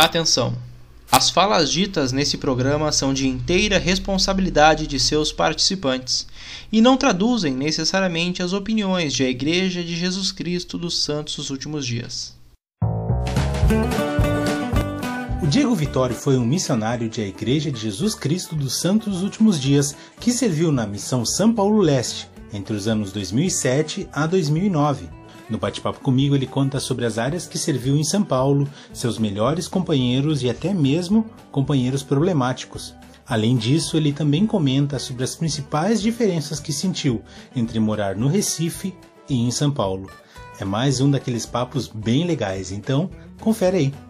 Atenção! As falas ditas nesse programa são de inteira responsabilidade de seus participantes e não traduzem necessariamente as opiniões de a Igreja de Jesus Cristo dos Santos dos Últimos Dias. O Diego Vitório foi um missionário de a Igreja de Jesus Cristo dos Santos dos Últimos Dias que serviu na missão São Paulo Leste entre os anos 2007 a 2009 no bate-papo comigo, ele conta sobre as áreas que serviu em São Paulo, seus melhores companheiros e até mesmo companheiros problemáticos. Além disso, ele também comenta sobre as principais diferenças que sentiu entre morar no Recife e em São Paulo. É mais um daqueles papos bem legais, então confere aí.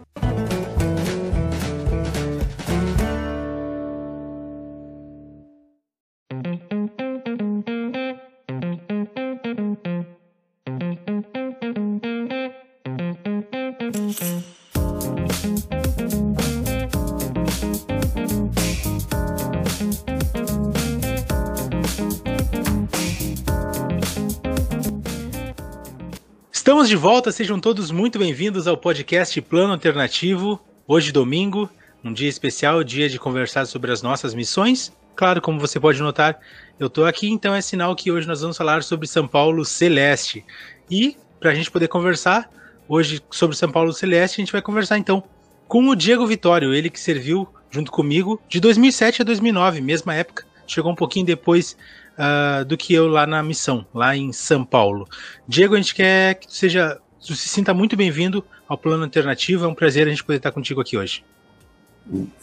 De volta, sejam todos muito bem-vindos ao podcast Plano Alternativo. Hoje, domingo, um dia especial, dia de conversar sobre as nossas missões. Claro, como você pode notar, eu estou aqui, então é sinal que hoje nós vamos falar sobre São Paulo Celeste. E, para a gente poder conversar hoje sobre São Paulo Celeste, a gente vai conversar então com o Diego Vitório, ele que serviu junto comigo de 2007 a 2009, mesma época. Chegou um pouquinho depois uh, do que eu lá na missão, lá em São Paulo. Diego, a gente quer que seja, tu se sinta muito bem-vindo ao Plano Alternativo. É um prazer a gente poder estar contigo aqui hoje.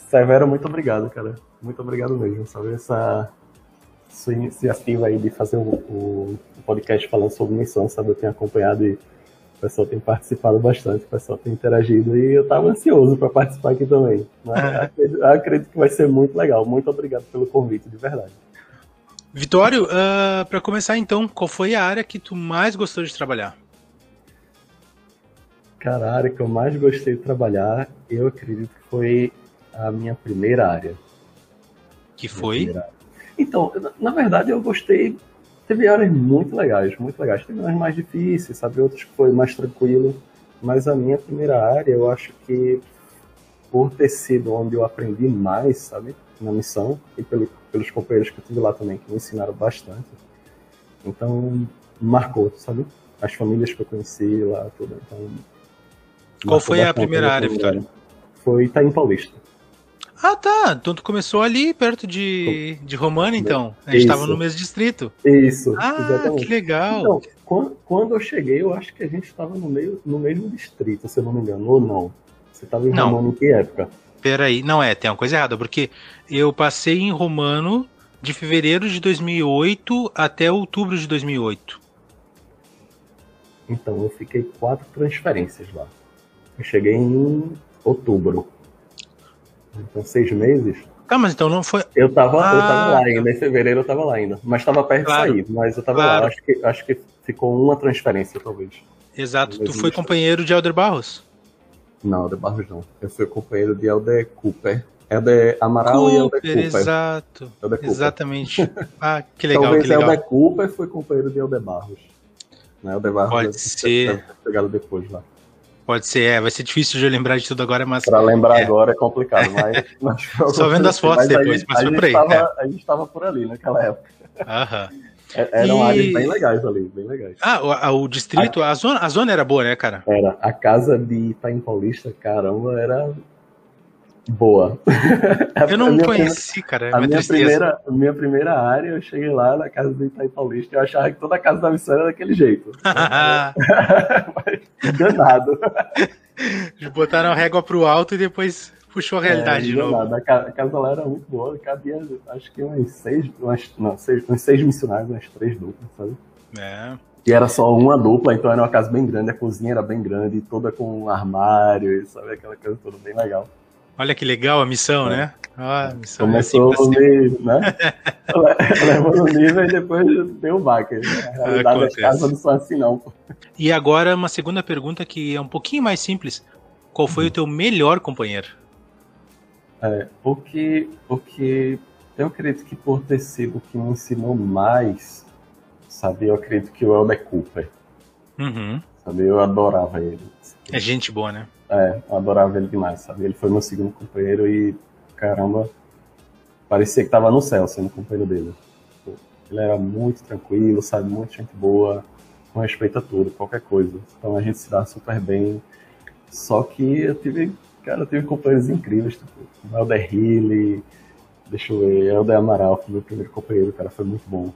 Severo, muito obrigado, cara. Muito obrigado mesmo, sabe? Essa sua iniciativa aí de fazer o, o, podcast falando sobre missão, sabe? Eu tenho acompanhado e o pessoal tem participado bastante, o pessoal tem interagido e eu estava ansioso para participar aqui também. Mas acredito, acredito que vai ser muito legal. Muito obrigado pelo convite, de verdade. Vitório, uh, ah, para começar então, qual foi a área que tu mais gostou de trabalhar? Cara, a área que eu mais gostei de trabalhar, eu acredito que foi a minha primeira área. Que foi? Então, na verdade, eu gostei. Teve áreas muito legais, muito legais. Teve áreas mais difíceis, sabe? Outras que foi mais tranquilo. Mas a minha primeira área, eu acho que por ter sido onde eu aprendi mais, sabe? Na missão e pelo pelos companheiros que eu tive lá também, que me ensinaram bastante. Então, marcou, sabe? As famílias que eu conheci lá, tudo. Então, Qual foi a primeira área, Vitória? Foi Itaim Paulista. Ah, tá. Então tu começou ali perto de, de Romana, então. A gente estava no mesmo distrito. Isso. Ah, exatamente. que legal. Então, quando, quando eu cheguei, eu acho que a gente estava no, meio, no mesmo distrito, se eu não me engano, ou não. Você estava em não. Romana em que época? Peraí, não é, tem uma coisa errada, porque eu passei em Romano de fevereiro de 2008 até outubro de 2008. Então, eu fiquei quatro transferências lá. Eu cheguei em outubro. Então, seis meses. Ah, mas então não foi. Eu tava, ah, eu tava lá ainda, em fevereiro eu tava lá ainda. Mas tava perto claro, de sair, mas eu tava claro. lá. Acho que, acho que ficou uma transferência, talvez. Exato. Tu foi companheiro de Elder Barros? Não, Helder Barros não. Eu fui companheiro de Helder Cooper. Helder Amaral Cooper, e Helder Cooper. Exato. Helder Cooper. Exatamente. Ah, que legal, Talvez que legal. Helder Cooper foi companheiro de Helder Barros. Né? Helder Barros Pode ser. Pegado depois lá. Pode ser, é, vai ser difícil de eu lembrar de tudo agora, mas. Pra lembrar é. agora é complicado, mas. mas Só vendo as fotos depois, mas foi por aí. Tava, é. A gente tava por ali naquela época. Aham. É, eram e... áreas bem legais ali, bem legais. Ah, o, o distrito, a... a... zona, a zona era boa, né, cara? Era. A casa de Itaim Paulista, caramba, era boa. Eu não conheci, cara. É a minha primeira, a minha primeira área, eu cheguei lá na casa do Itaim Paulista e eu achava que toda a casa da missão era daquele jeito. Enganado. Botaram a régua pro alto e depois puxou a realidade é, de novo. A casa lá era muito boa, cabia acho que uns seis, umas, não, seis, uns seis missionários, umas três duplas, sabe? É. E era só uma dupla, então era uma casa bem grande, a cozinha era bem grande, toda com um armário, sabe? Aquela coisa toda bem legal. Olha que legal a missão, é. né? Ah, a missão Começou é assim, no nível, né? Levou no nível e depois deu o baque. Né? A realidade das casas não são assim, não. E agora, uma segunda pergunta que é um pouquinho mais simples. Qual foi uhum. o teu melhor companheiro? É, porque, porque eu acredito que por ter sido o que me ensinou mais, sabe, eu acredito que o Elder Cooper. Uhum. Sabe, eu adorava ele. É gente boa, né? É, eu adorava ele demais, sabe? Ele foi meu segundo companheiro e, caramba, parecia que tava no céu sendo companheiro dele. Ele era muito tranquilo, sabe? Muito gente boa, com respeito a tudo, qualquer coisa. Então a gente se dá super bem. Só que eu tive, cara, eu tive companheiros incríveis, tipo, Helder Healy, deixa eu ver, Helder Amaral foi meu primeiro companheiro, cara, foi muito bom.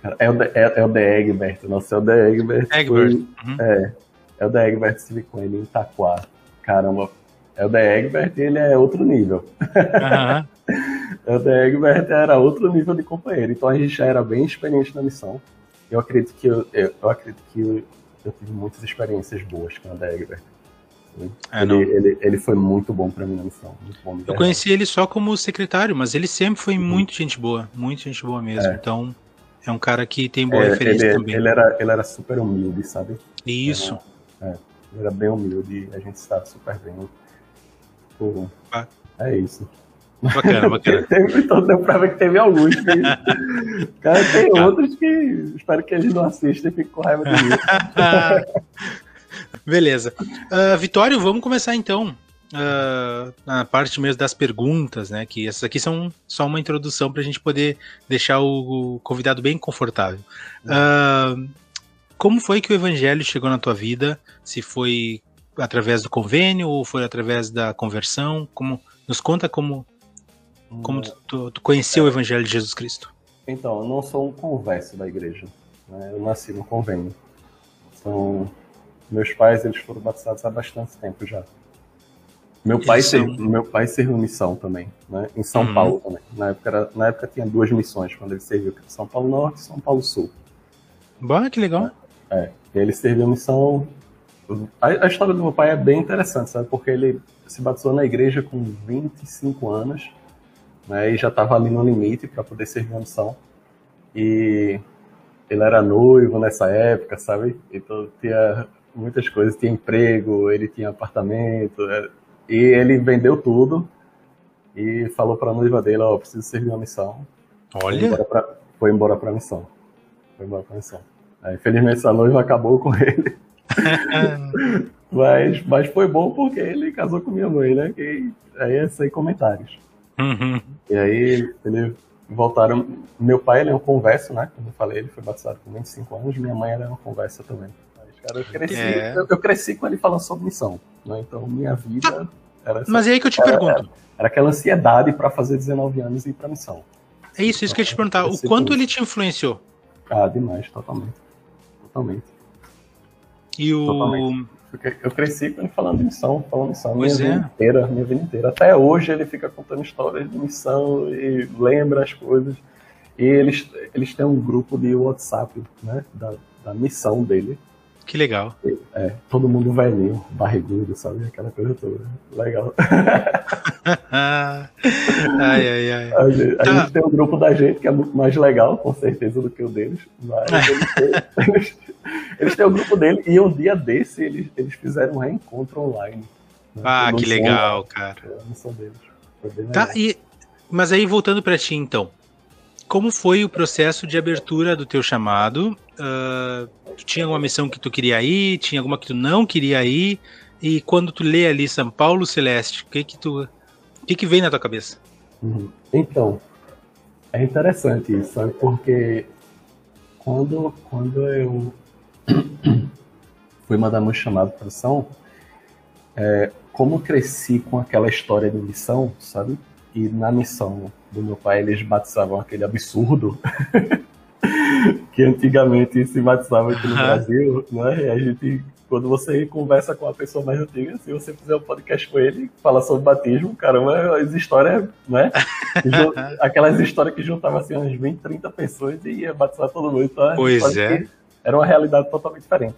Cara, Helder, Helder Egbert, nossa, Helder Egbert. Egbert. Foi, Uhum. é, Helder Egbert ele em Itaquá. Caramba, Helder Egbert, ele é outro nível. Helder Egbert era outro nível de companheiro, então a gente já era bem experiente na missão. Eu acredito que eu, eu, eu acredito que eu, eu tive muitas experiências boas com o Helder Egbert. É, ele, ele, ele foi muito bom pra mim na missão. Muito bom, Eu conheci ele só como secretário, mas ele sempre foi muito gente boa, muito gente boa mesmo. É. Então, é um cara que tem boa É, referência ele, também. ele era, ele era super humilde, sabe? Isso. Ele era bem humilde, a gente estava super bem. Pô, Ah. É isso. Bacana, bacana. Teve, então deu pra ver que teve alguns que. Cara, tem outros que espero que eles não assistam e fiquem com raiva de mim. Beleza. Ah, Vitório, vamos começar então. ah, na parte mesmo das perguntas, né? Que essas aqui são só uma introdução para a gente poder deixar o, convidado bem confortável. Ah, como foi que o evangelho chegou na tua vida? Se foi através do convênio ou foi através da conversão? Como nos conta como como tu, tu- conheceu o evangelho de Jesus Cristo? Então, eu não sou um converso da igreja. né? Eu nasci no convênio. São... Meus pais eles foram batizados há bastante tempo já. Meu pai, ser- meu pai serviu missão também, né? em São Uhum. Paulo também. Na época, era... Na época tinha duas missões, quando ele serviu, São Paulo Norte e São Paulo Sul. Bah, que legal. É, ele serviu missão. A, a história do meu pai é bem interessante, sabe? Porque ele se batizou na igreja com 25 anos, né? E já estava ali no limite para poder servir a missão. E ele era noivo nessa época, sabe? Então tinha muitas coisas, tinha emprego, ele tinha apartamento, é, e ele vendeu tudo e falou para a noiva dele, ó, preciso servir uma missão. Foi Olha, foi embora pra missão. Foi embora pra missão. Aí, infelizmente, essa noiva acabou com ele. Mas, mas foi bom porque ele casou com minha mãe, né? Que aí é sem comentários. Uhum. E aí, ele voltaram. Meu pai, ele é um converso, né? Como eu falei, ele foi batizado com 25 anos. Minha mãe, ela é uma conversa também. Cara, eu cresci, É. eu, eu cresci com ele falando sobre missão. Né? Então, minha vida era, essa- mas é aí que eu te pergunto. era aquela ansiedade pra fazer 19 anos e ir pra missão. É isso, isso que eu ia te perguntar. O quanto ele te influenciou? Ah, demais, totalmente. Totalmente. E o. Totalmente. Eu cresci com ele falando de missão, falando missão, minha Pois é. vida inteira, minha vida inteira. Até hoje ele fica contando histórias de missão e lembra as coisas. E eles, eles têm um grupo de WhatsApp, né, da, da missão dele. Que legal. É, todo mundo velhinho, barrigudo, sabe? Aquela coisa toda. Legal. ai, ai, ai. A gente, a Tá. gente tem um grupo da gente que é muito mais legal, com certeza, do que o deles. Mas eles têm, eles, eles têm o grupo dele e um dia desse eles, eles fizeram um reencontro online. né, Ah, a que legal, cara. a missão deles. Tá, e. Mas aí, voltando pra ti, então. Como foi o processo de abertura do teu chamado? Ah, tu tinha alguma missão que tu queria ir? Tinha alguma que tu não queria ir? E quando tu lê ali São Paulo Celeste, o que que tu. O que que vem na tua cabeça? Uhum. Então, é interessante isso, sabe? Porque quando, quando eu fui mandar meu chamado para missão, é, como cresci com aquela história de missão, sabe? E na missão do meu pai eles batizavam aquele absurdo que antigamente se batizava aqui no. Brasil, né? E a gente, quando você conversa com uma pessoa mais antiga, se você fizer um podcast com ele, fala sobre batismo, caramba, as histórias, né? Aquelas histórias que juntavam assim umas 20, 30 pessoas e ia batizar todo mundo. Então, Pois é. Era uma realidade totalmente diferente.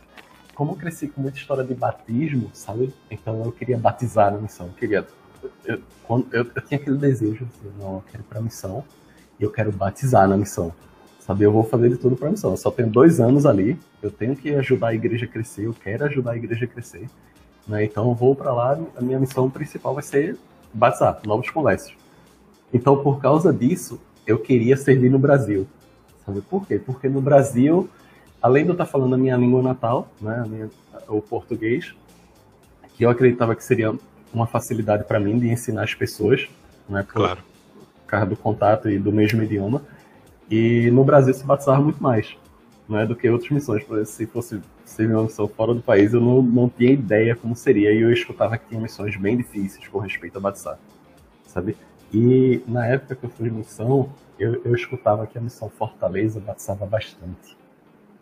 Como eu cresci com muita história de batismo, sabe? Então eu queria batizar na missão. Eu queria. Eu, quando, eu, eu tinha aquele desejo, assim, não, eu quero ir pra missão e eu quero batizar na missão. Sabe, eu vou fazer de tudo pra missão. Eu só tenho dois anos ali, eu tenho que ajudar a igreja a crescer, eu quero ajudar a igreja a crescer. Né? Então eu vou pra lá, a minha missão principal vai ser batizar novos conversos. Então, por causa disso, eu queria servir no Brasil. Sabe por quê? Porque no Brasil além de eu estar falando a minha língua natal, né, minha, o português, que eu acreditava que seria uma facilidade para mim de ensinar as pessoas, né, por Claro. causa do contato e do mesmo idioma. E no Brasil se batizava muito mais, né, do que outras missões. Por exemplo, se fosse ser uma missão fora do país, eu não, não tinha ideia como seria. E eu escutava que tinha missões bem difíceis com respeito a batizar, sabe? E na época que eu fui missão, eu, eu escutava que a missão Fortaleza batizava bastante.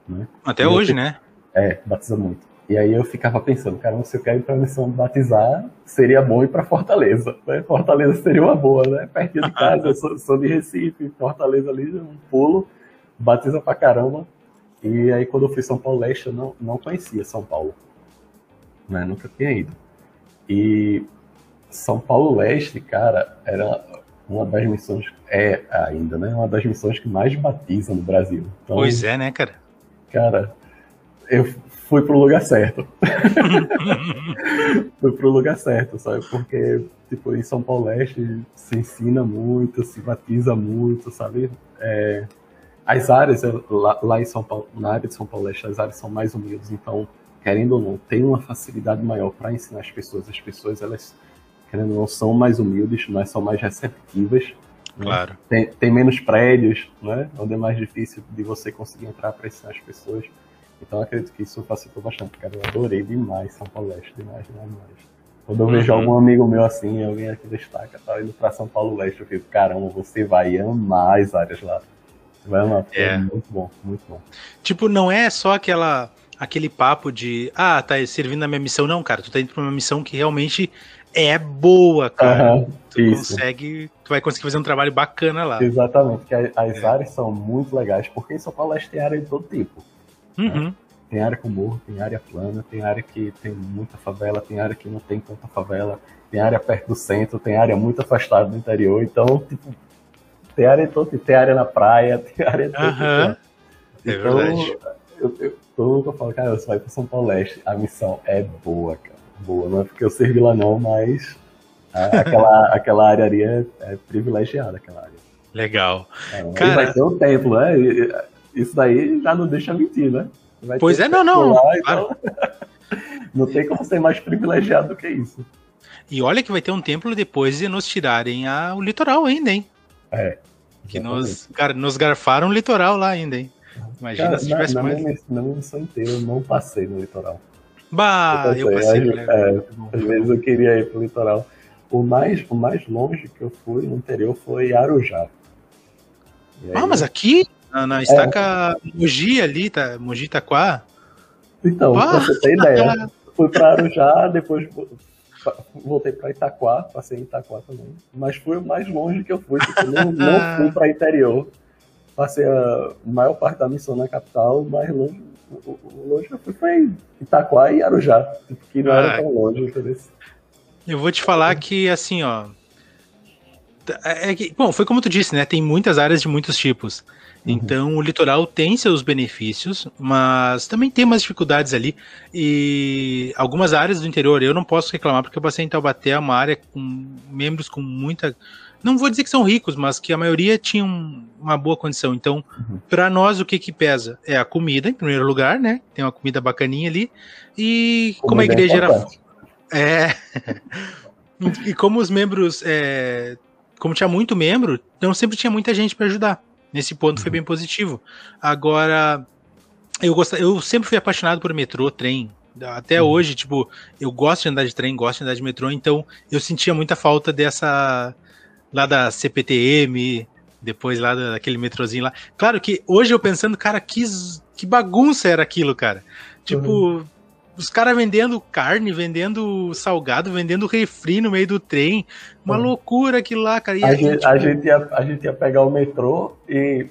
Né? Até Eu hoje, fico- né? É, batiza muito. E aí eu ficava pensando, caramba, se eu quero ir pra missão batizar, seria bom ir pra Fortaleza. Né? Fortaleza seria uma boa, né? Pertinho de casa, eu sou, sou de Recife, Fortaleza ali, um pulo, batiza pra caramba. E aí quando eu fui São Paulo Leste, eu não, não conhecia São Paulo. Né? Nunca tinha ido. E São Paulo Leste, cara, era uma das missões, é ainda, né? Uma das missões que mais batiza no Brasil. Então, Pois é, né, cara? cara, eu fui pro lugar certo. fui pro lugar certo, sabe? Porque, tipo, em São Paulo Leste se ensina muito, se batiza muito, sabe? É, as áreas, é, lá, lá em São Paulo, na área de São Paulo Leste, as áreas são mais humildes, então, querendo ou não, tem uma facilidade maior para ensinar as pessoas. As pessoas, elas, querendo ou não, são mais humildes, mas são mais receptivas. né? Claro. tem, tem menos prédios, né? Onde é mais difícil de você conseguir entrar para ensinar as pessoas. Então eu acredito que isso facilitou bastante, cara. Eu adorei demais São Paulo Leste, demais, demais, demais. Quando eu vejo Uhum. algum amigo meu assim, alguém aqui destaca, tá indo pra São Paulo Leste, eu fico, caramba, você vai amar as áreas lá. Você vai amar, porque é. É. muito bom, muito bom. Tipo, não é só aquela aquele papo de ah, tá servindo a minha missão. Não, cara, tu tá indo pra uma missão que realmente é boa, cara. Aham, tu isso. consegue, tu vai conseguir fazer um trabalho bacana lá. Exatamente, que a- as É. áreas são muito legais, porque em São Paulo Leste tem área de todo tipo. Uhum. Tem área com morro, tem área plana, tem área que tem muita favela, tem área que não tem tanta favela, tem área perto do centro, tem área muito afastada do interior. Então, tipo, tem área em todo tipo, tem área na praia, tem área de todo. É Então, verdade. Eu, eu, que eu falo, cara, você vai para São Paulo Leste, a missão é boa, cara. Boa. Não é porque eu servi lá não, mas a- aquela, aquela área ali é, é privilegiada, aquela área. Legal. É, Cara- vai ter um templo, né? Isso daí já não deixa mentir, né? Vai Pois é, não, não, lá, claro. então, não tem como ser mais privilegiado do que isso. E olha que vai ter um templo depois de nos tirarem a, o litoral ainda, hein? É. Que nos, gar, nos garfaram o litoral lá ainda, hein? Imagina Cara, se tivesse na, mais. minha, na minha missão inteira eu não passei no litoral. Bah, eu Eu passei. é, Às vezes eu queria ir pro litoral. O mais, o mais longe que eu fui no interior foi Arujá. E aí- Ah, mas aqui, na, na estaca Mogi ali, tá, Mogi Itaquá. Então, Ah! pra você ter ideia, fui pra Arujá, depois vo- voltei pra Itaquá, passei em Itaquá também. Mas foi o mais longe que eu fui, tipo, não, não fui pra interior. Passei a maior parte da missão na capital, mas longe, longe que eu fui foi Itaquá e Arujá, que não era Ah. tão longe, entendeu? Eu vou te falar que, assim, ó. Tá- É que, bom, foi como tu disse, né? Tem muitas áreas de muitos tipos. Então, o litoral tem seus benefícios, mas também tem umas dificuldades ali. E algumas áreas do interior eu não posso reclamar, porque eu passei em Taubaté, é uma área com membros com muita. Não vou dizer que são ricos, mas que a maioria tinham uma boa condição. Então, Uhum. para nós, o que que pesa? É a comida, em primeiro lugar, né? Tem uma comida bacaninha ali. E como a Comida é igreja era importante. é. e como os membros. é, Como tinha muito membro, não sempre tinha muita gente para ajudar. Nesse ponto foi bem positivo. Agora, eu, gost... eu sempre fui apaixonado por metrô, trem. Até Uhum. hoje, tipo, eu gosto de andar de trem, gosto de andar de metrô, então eu sentia muita falta dessa. lá da CPTM, depois lá da- daquele metrozinho lá. Claro que hoje eu pensando, cara, que, que bagunça era aquilo, cara. Tipo, os caras vendendo carne, vendendo salgado, vendendo refri no meio do trem. Uma Uhum. loucura aquilo lá, cara. A aí, gente, tipo, a, gente ia, a gente ia pegar o metrô e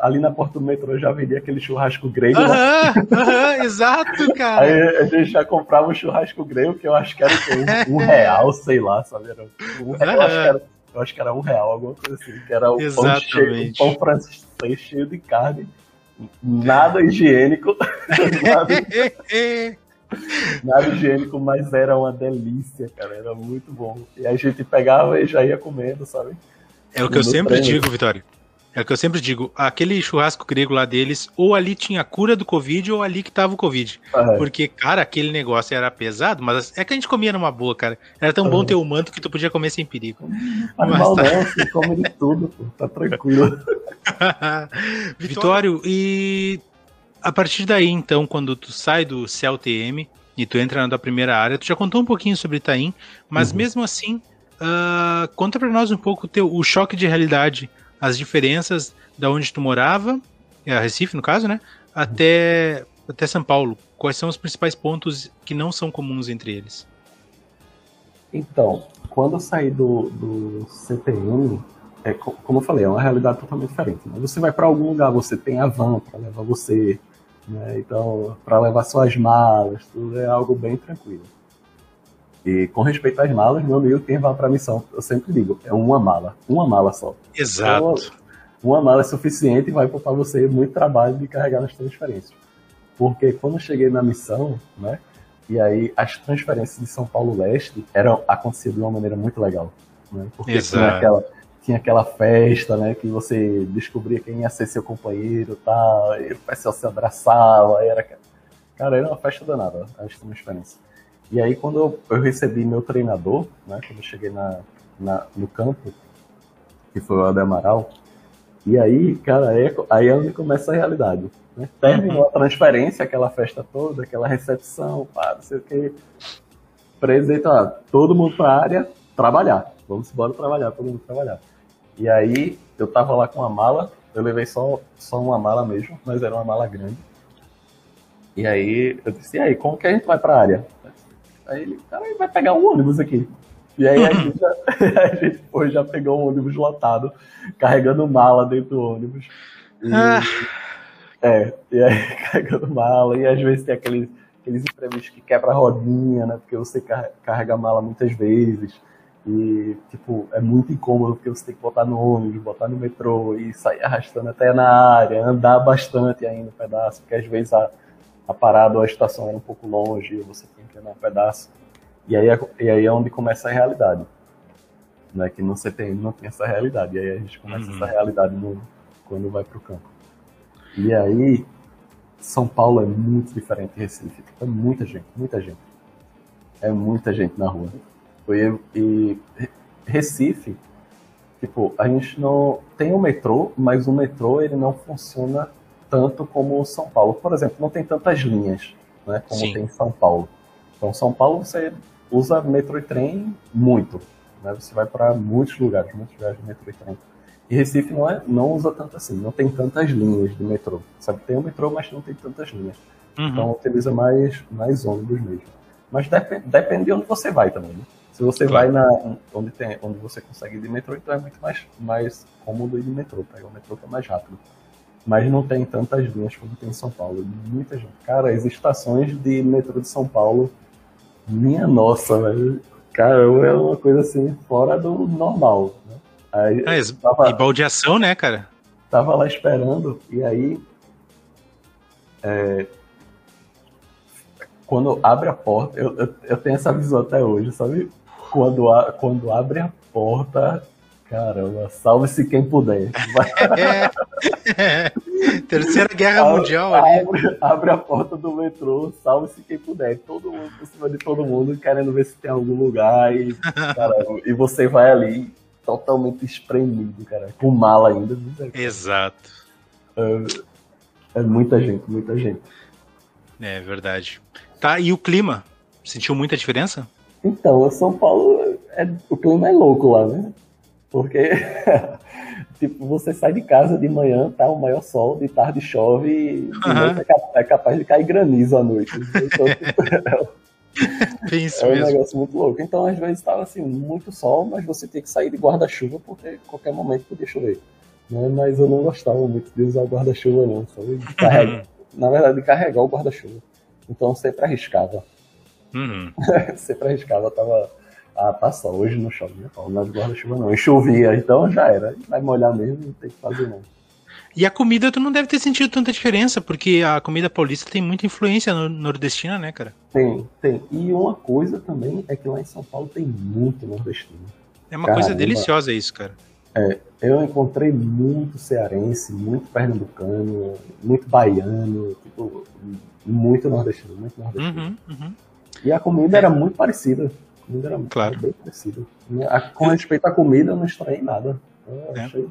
ali na porta do metrô já vendia aquele churrasco grego. né? Aham, aham, exato, Aí cara. a gente já comprava um churrasco grego, que eu acho que era o quê? um, um real, sei lá, sabe? Era um, real, eu, acho que era, eu acho que era um real, alguma coisa assim. Que era o pão, cheio, o pão francês cheio de carne, nada higiênico, nada, nada higiênico, mas era uma delícia, cara. Era muito bom. E a gente pegava e já ia comendo, sabe? É o que eu sempre trem. digo, Vitória. É o que eu sempre digo, aquele churrasco grego lá deles, ou ali tinha cura do Covid, ou ali que tava o Covid. É. Porque, cara, aquele negócio era pesado, mas é que a gente comia numa boa, cara. Era tão bom Uhum. ter o manto que tu podia comer sem perigo. Animal Mas tá. não, você come de tudo, pô. Tá tranquilo. Vitório, e a partir daí, então, quando tu sai do CLTM e tu entra na tua primeira área, tu já contou um pouquinho sobre Itaim, mas Uhum. mesmo assim, ah, conta pra nós um pouco o, teu, o choque de realidade, as diferenças da onde tu morava, é, Recife no caso, né, até, até São Paulo. Quais são os principais pontos que não são comuns entre eles? Então, quando eu saí do, do CTM, é, co- como eu falei, é uma realidade totalmente diferente. né? Você vai para algum lugar, você tem a van para levar você, né? então, para levar suas malas, tudo é algo bem tranquilo. E com respeito às malas, meu amigo, quem vai para a missão, eu sempre digo, é uma mala, uma mala só. Exato. Uma mala é suficiente e vai poupar você muito trabalho de carregar nas transferências. Porque quando eu cheguei na missão, né? E aí as transferências de São Paulo Leste eram aconteciam de uma maneira muito legal, né? Porque Exato. tinha aquela tinha aquela festa, né, que você descobria quem ia ser seu companheiro, tal, e o pessoal se abraçava, era cara, era uma festa danada as transferências. E aí quando eu, recebi meu treinador, né, quando eu cheguei na, na no campo, que foi o Ademaral, e aí, cara, aí, aí é onde começa a realidade. Né? Terminou a transferência, aquela festa toda, aquela recepção, pá, não sei o que. Presidente, ó, todo mundo pra área trabalhar. Vamos embora trabalhar, todo mundo trabalhar. E aí, eu tava lá com uma mala, eu levei só, só uma mala mesmo, mas era uma mala grande. E aí, eu disse, e aí, como que a gente vai pra área? Aí ele, cara, vai pegar um ônibus aqui. E aí a gente, já, a gente foi, já pegou um ônibus lotado, carregando mala dentro do ônibus. E, Ah. É, e aí carregando mala, e às vezes tem aqueles, aqueles imprevistos que quebra a rodinha, né? Porque você car- carrega a mala muitas vezes. E, tipo, é muito incômodo porque você tem que botar no ônibus, botar no metrô e sair arrastando até na área, andar bastante ainda um pedaço, porque às vezes a, a parada ou a estação era um pouco longe e você tem que andar um pedaço. E aí, é- e aí é onde começa a realidade. Né? Que no CTM não tem essa realidade. E aí a gente começa Uhum. essa realidade no- quando vai pro campo. E aí, São Paulo é muito diferente de Recife. É muita gente, muita gente. É muita gente na rua. E, e Re- Recife, tipo, a gente não tem o metrô, mas o metrô ele não funciona tanto como o São Paulo. Por exemplo, não tem tantas linhas, né, como Sim. tem em São Paulo. Então, São Paulo você usa metrô e trem muito, né? Você vai para muitos lugares, muitos lugares de metrô e trem. E Recife não, é, não usa tanto assim, não tem tantas linhas de metrô. Sabe, tem o metrô, mas não tem tantas linhas. Uhum. Então utiliza mais, mais ônibus mesmo. Mas depende, depende de onde você vai também, né? Se você Claro. vai na, onde, tem, onde você consegue ir de metrô, então é muito mais, mais cômodo ir de metrô. Pega o metrô que é mais rápido. Mas não tem tantas linhas como tem em São Paulo. Muita gente. Cara, as estações de metrô de São Paulo, minha nossa, velho. Cara, é uma coisa assim, fora do normal. Né? Aí, Ah, tava- E baldeação, né, cara? tava lá esperando, e aí. é, quando abre a porta, eu, eu, eu tenho essa visão até hoje, sabe? Quando, a, quando abre a porta, caramba, salve-se quem puder. Vai, É. Terceira Guerra Abre- Mundial ali. abre, abre a porta do metrô, salve-se quem puder. Todo mundo por cima de todo mundo, querendo ver se tem algum lugar. E, e você vai ali totalmente espremido, cara. Com mala ainda. Exato. É muita gente, muita gente. É verdade. Tá, e o clima? Sentiu muita diferença? Então, o São Paulo, é, o clima é louco lá, né? Porque, tipo, você sai de casa de manhã, tá o maior sol, de tarde chove, e de noite é, é capaz de cair granizo à noite. Então, tipo, isso é um mesmo. negócio muito louco. Então, às vezes estava assim, muito sol, mas você tinha que sair de guarda-chuva, porque qualquer momento podia chover. Né? Mas eu não gostava muito de usar guarda-chuva, não, sabe? Na verdade, de carregar o guarda-chuva. Então, sempre arriscava. Uhum. sempre arriscava, tava. Ah, só, hoje não chove, né? Não é de guarda-chuva não. E chovia, então já era. Vai molhar mesmo, não tem que fazer não. E a comida tu não deve ter sentido tanta diferença, porque a comida paulista tem muita influência no- nordestina, né, cara? Tem, tem. E uma coisa também é que lá em São Paulo tem muito nordestino. É uma Caramba. coisa deliciosa isso, cara. É, eu encontrei muito cearense, muito pernambucano, muito baiano, tipo, muito nordestino, muito nordestino. Uhum, uhum. E a comida era muito parecida. A comida era Claro. bem parecida. Com respeito à comida, eu não estranhei nada. Eu É. achei-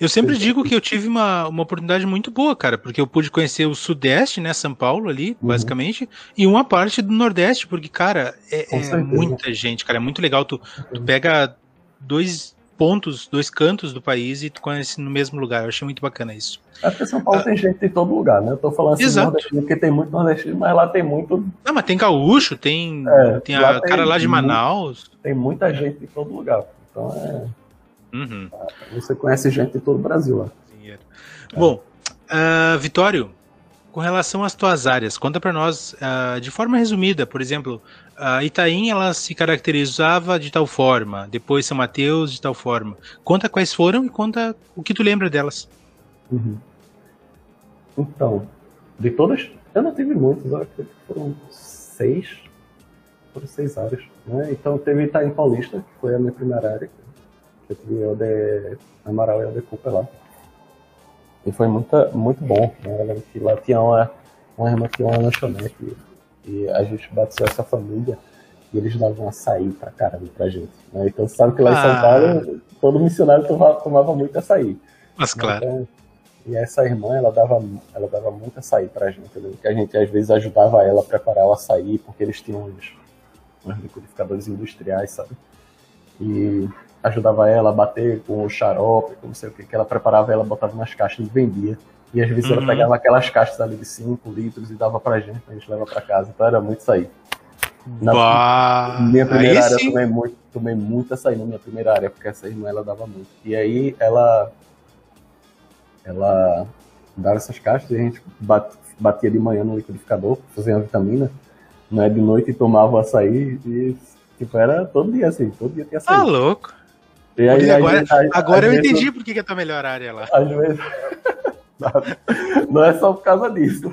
Eu sempre digo que eu tive uma, uma oportunidade muito boa, cara, porque eu pude conhecer o Sudeste, né, São Paulo ali, Uhum. basicamente, e uma parte do Nordeste, porque, cara, é, é muita gente, cara, é muito legal. Tu, tu pega dois pontos, dois cantos do país e tu conhece no mesmo lugar. Eu achei muito bacana isso. É porque São Paulo tem gente de todo lugar, né? Eu tô falando assim Exato. nordestino porque tem muito nordestino, mas lá tem muito, Não, mas tem gaúcho, tem, É, tem a tem cara lá de muito. Manaus. tem muita gente de todo lugar. Então é, Uhum. você conhece gente de todo o Brasil lá. Dinheiro. Bom, ah, Vitório, com relação às tuas áreas, conta pra nós ah, de forma resumida, por exemplo, a Itaim ela se caracterizava de tal forma, depois São Mateus de tal forma. Conta quais foram e conta o que tu lembra delas. Uhum. Então, de todas, eu não tive muitas, acredito que foram seis, foram seis áreas. Né? Então teve Itaim Paulista, que foi a minha primeira área, que eu tive o de Amaral e o de Cooper lá. E foi muito, muito bom. Né? Eu lembro que lá tinha uma, uma irmã que tinha uma lanchonete e a gente batizou essa família e eles davam açaí pra caramba pra gente. Né? Então sabe que lá em São Ah. Paulo todo missionário tomava, tomava muito açaí. Mas claro. Então, e essa irmã, ela dava, ela dava muito açaí pra gente. Eu lembro que a gente às vezes ajudava ela a preparar o açaí, porque eles tinham uns, uns liquidificadores industriais, sabe? E ajudava ela a bater com o xarope, com não sei o que, que ela preparava ela, botava nas caixas e vendia. E às vezes ela Uhum. pegava aquelas caixas ali de 5 litros e dava pra gente, a gente leva pra casa. Então era muito açaí. Na Bah, minha primeira aí área eu sim. tomei muito, tomei muito açaí na minha primeira área, porque essa irmã ela dava muito. E aí ela ela dava essas caixas e a gente bat- batia de manhã no liquidificador, fazia uma vitamina, né, de noite tomava o açaí e tipo, era todo dia assim, todo dia tinha açaí. Tá louco. e aí, a agora gente- a- agora às eu entendi por que é a tua melhor área lá. às vezes. Não é só por causa disso.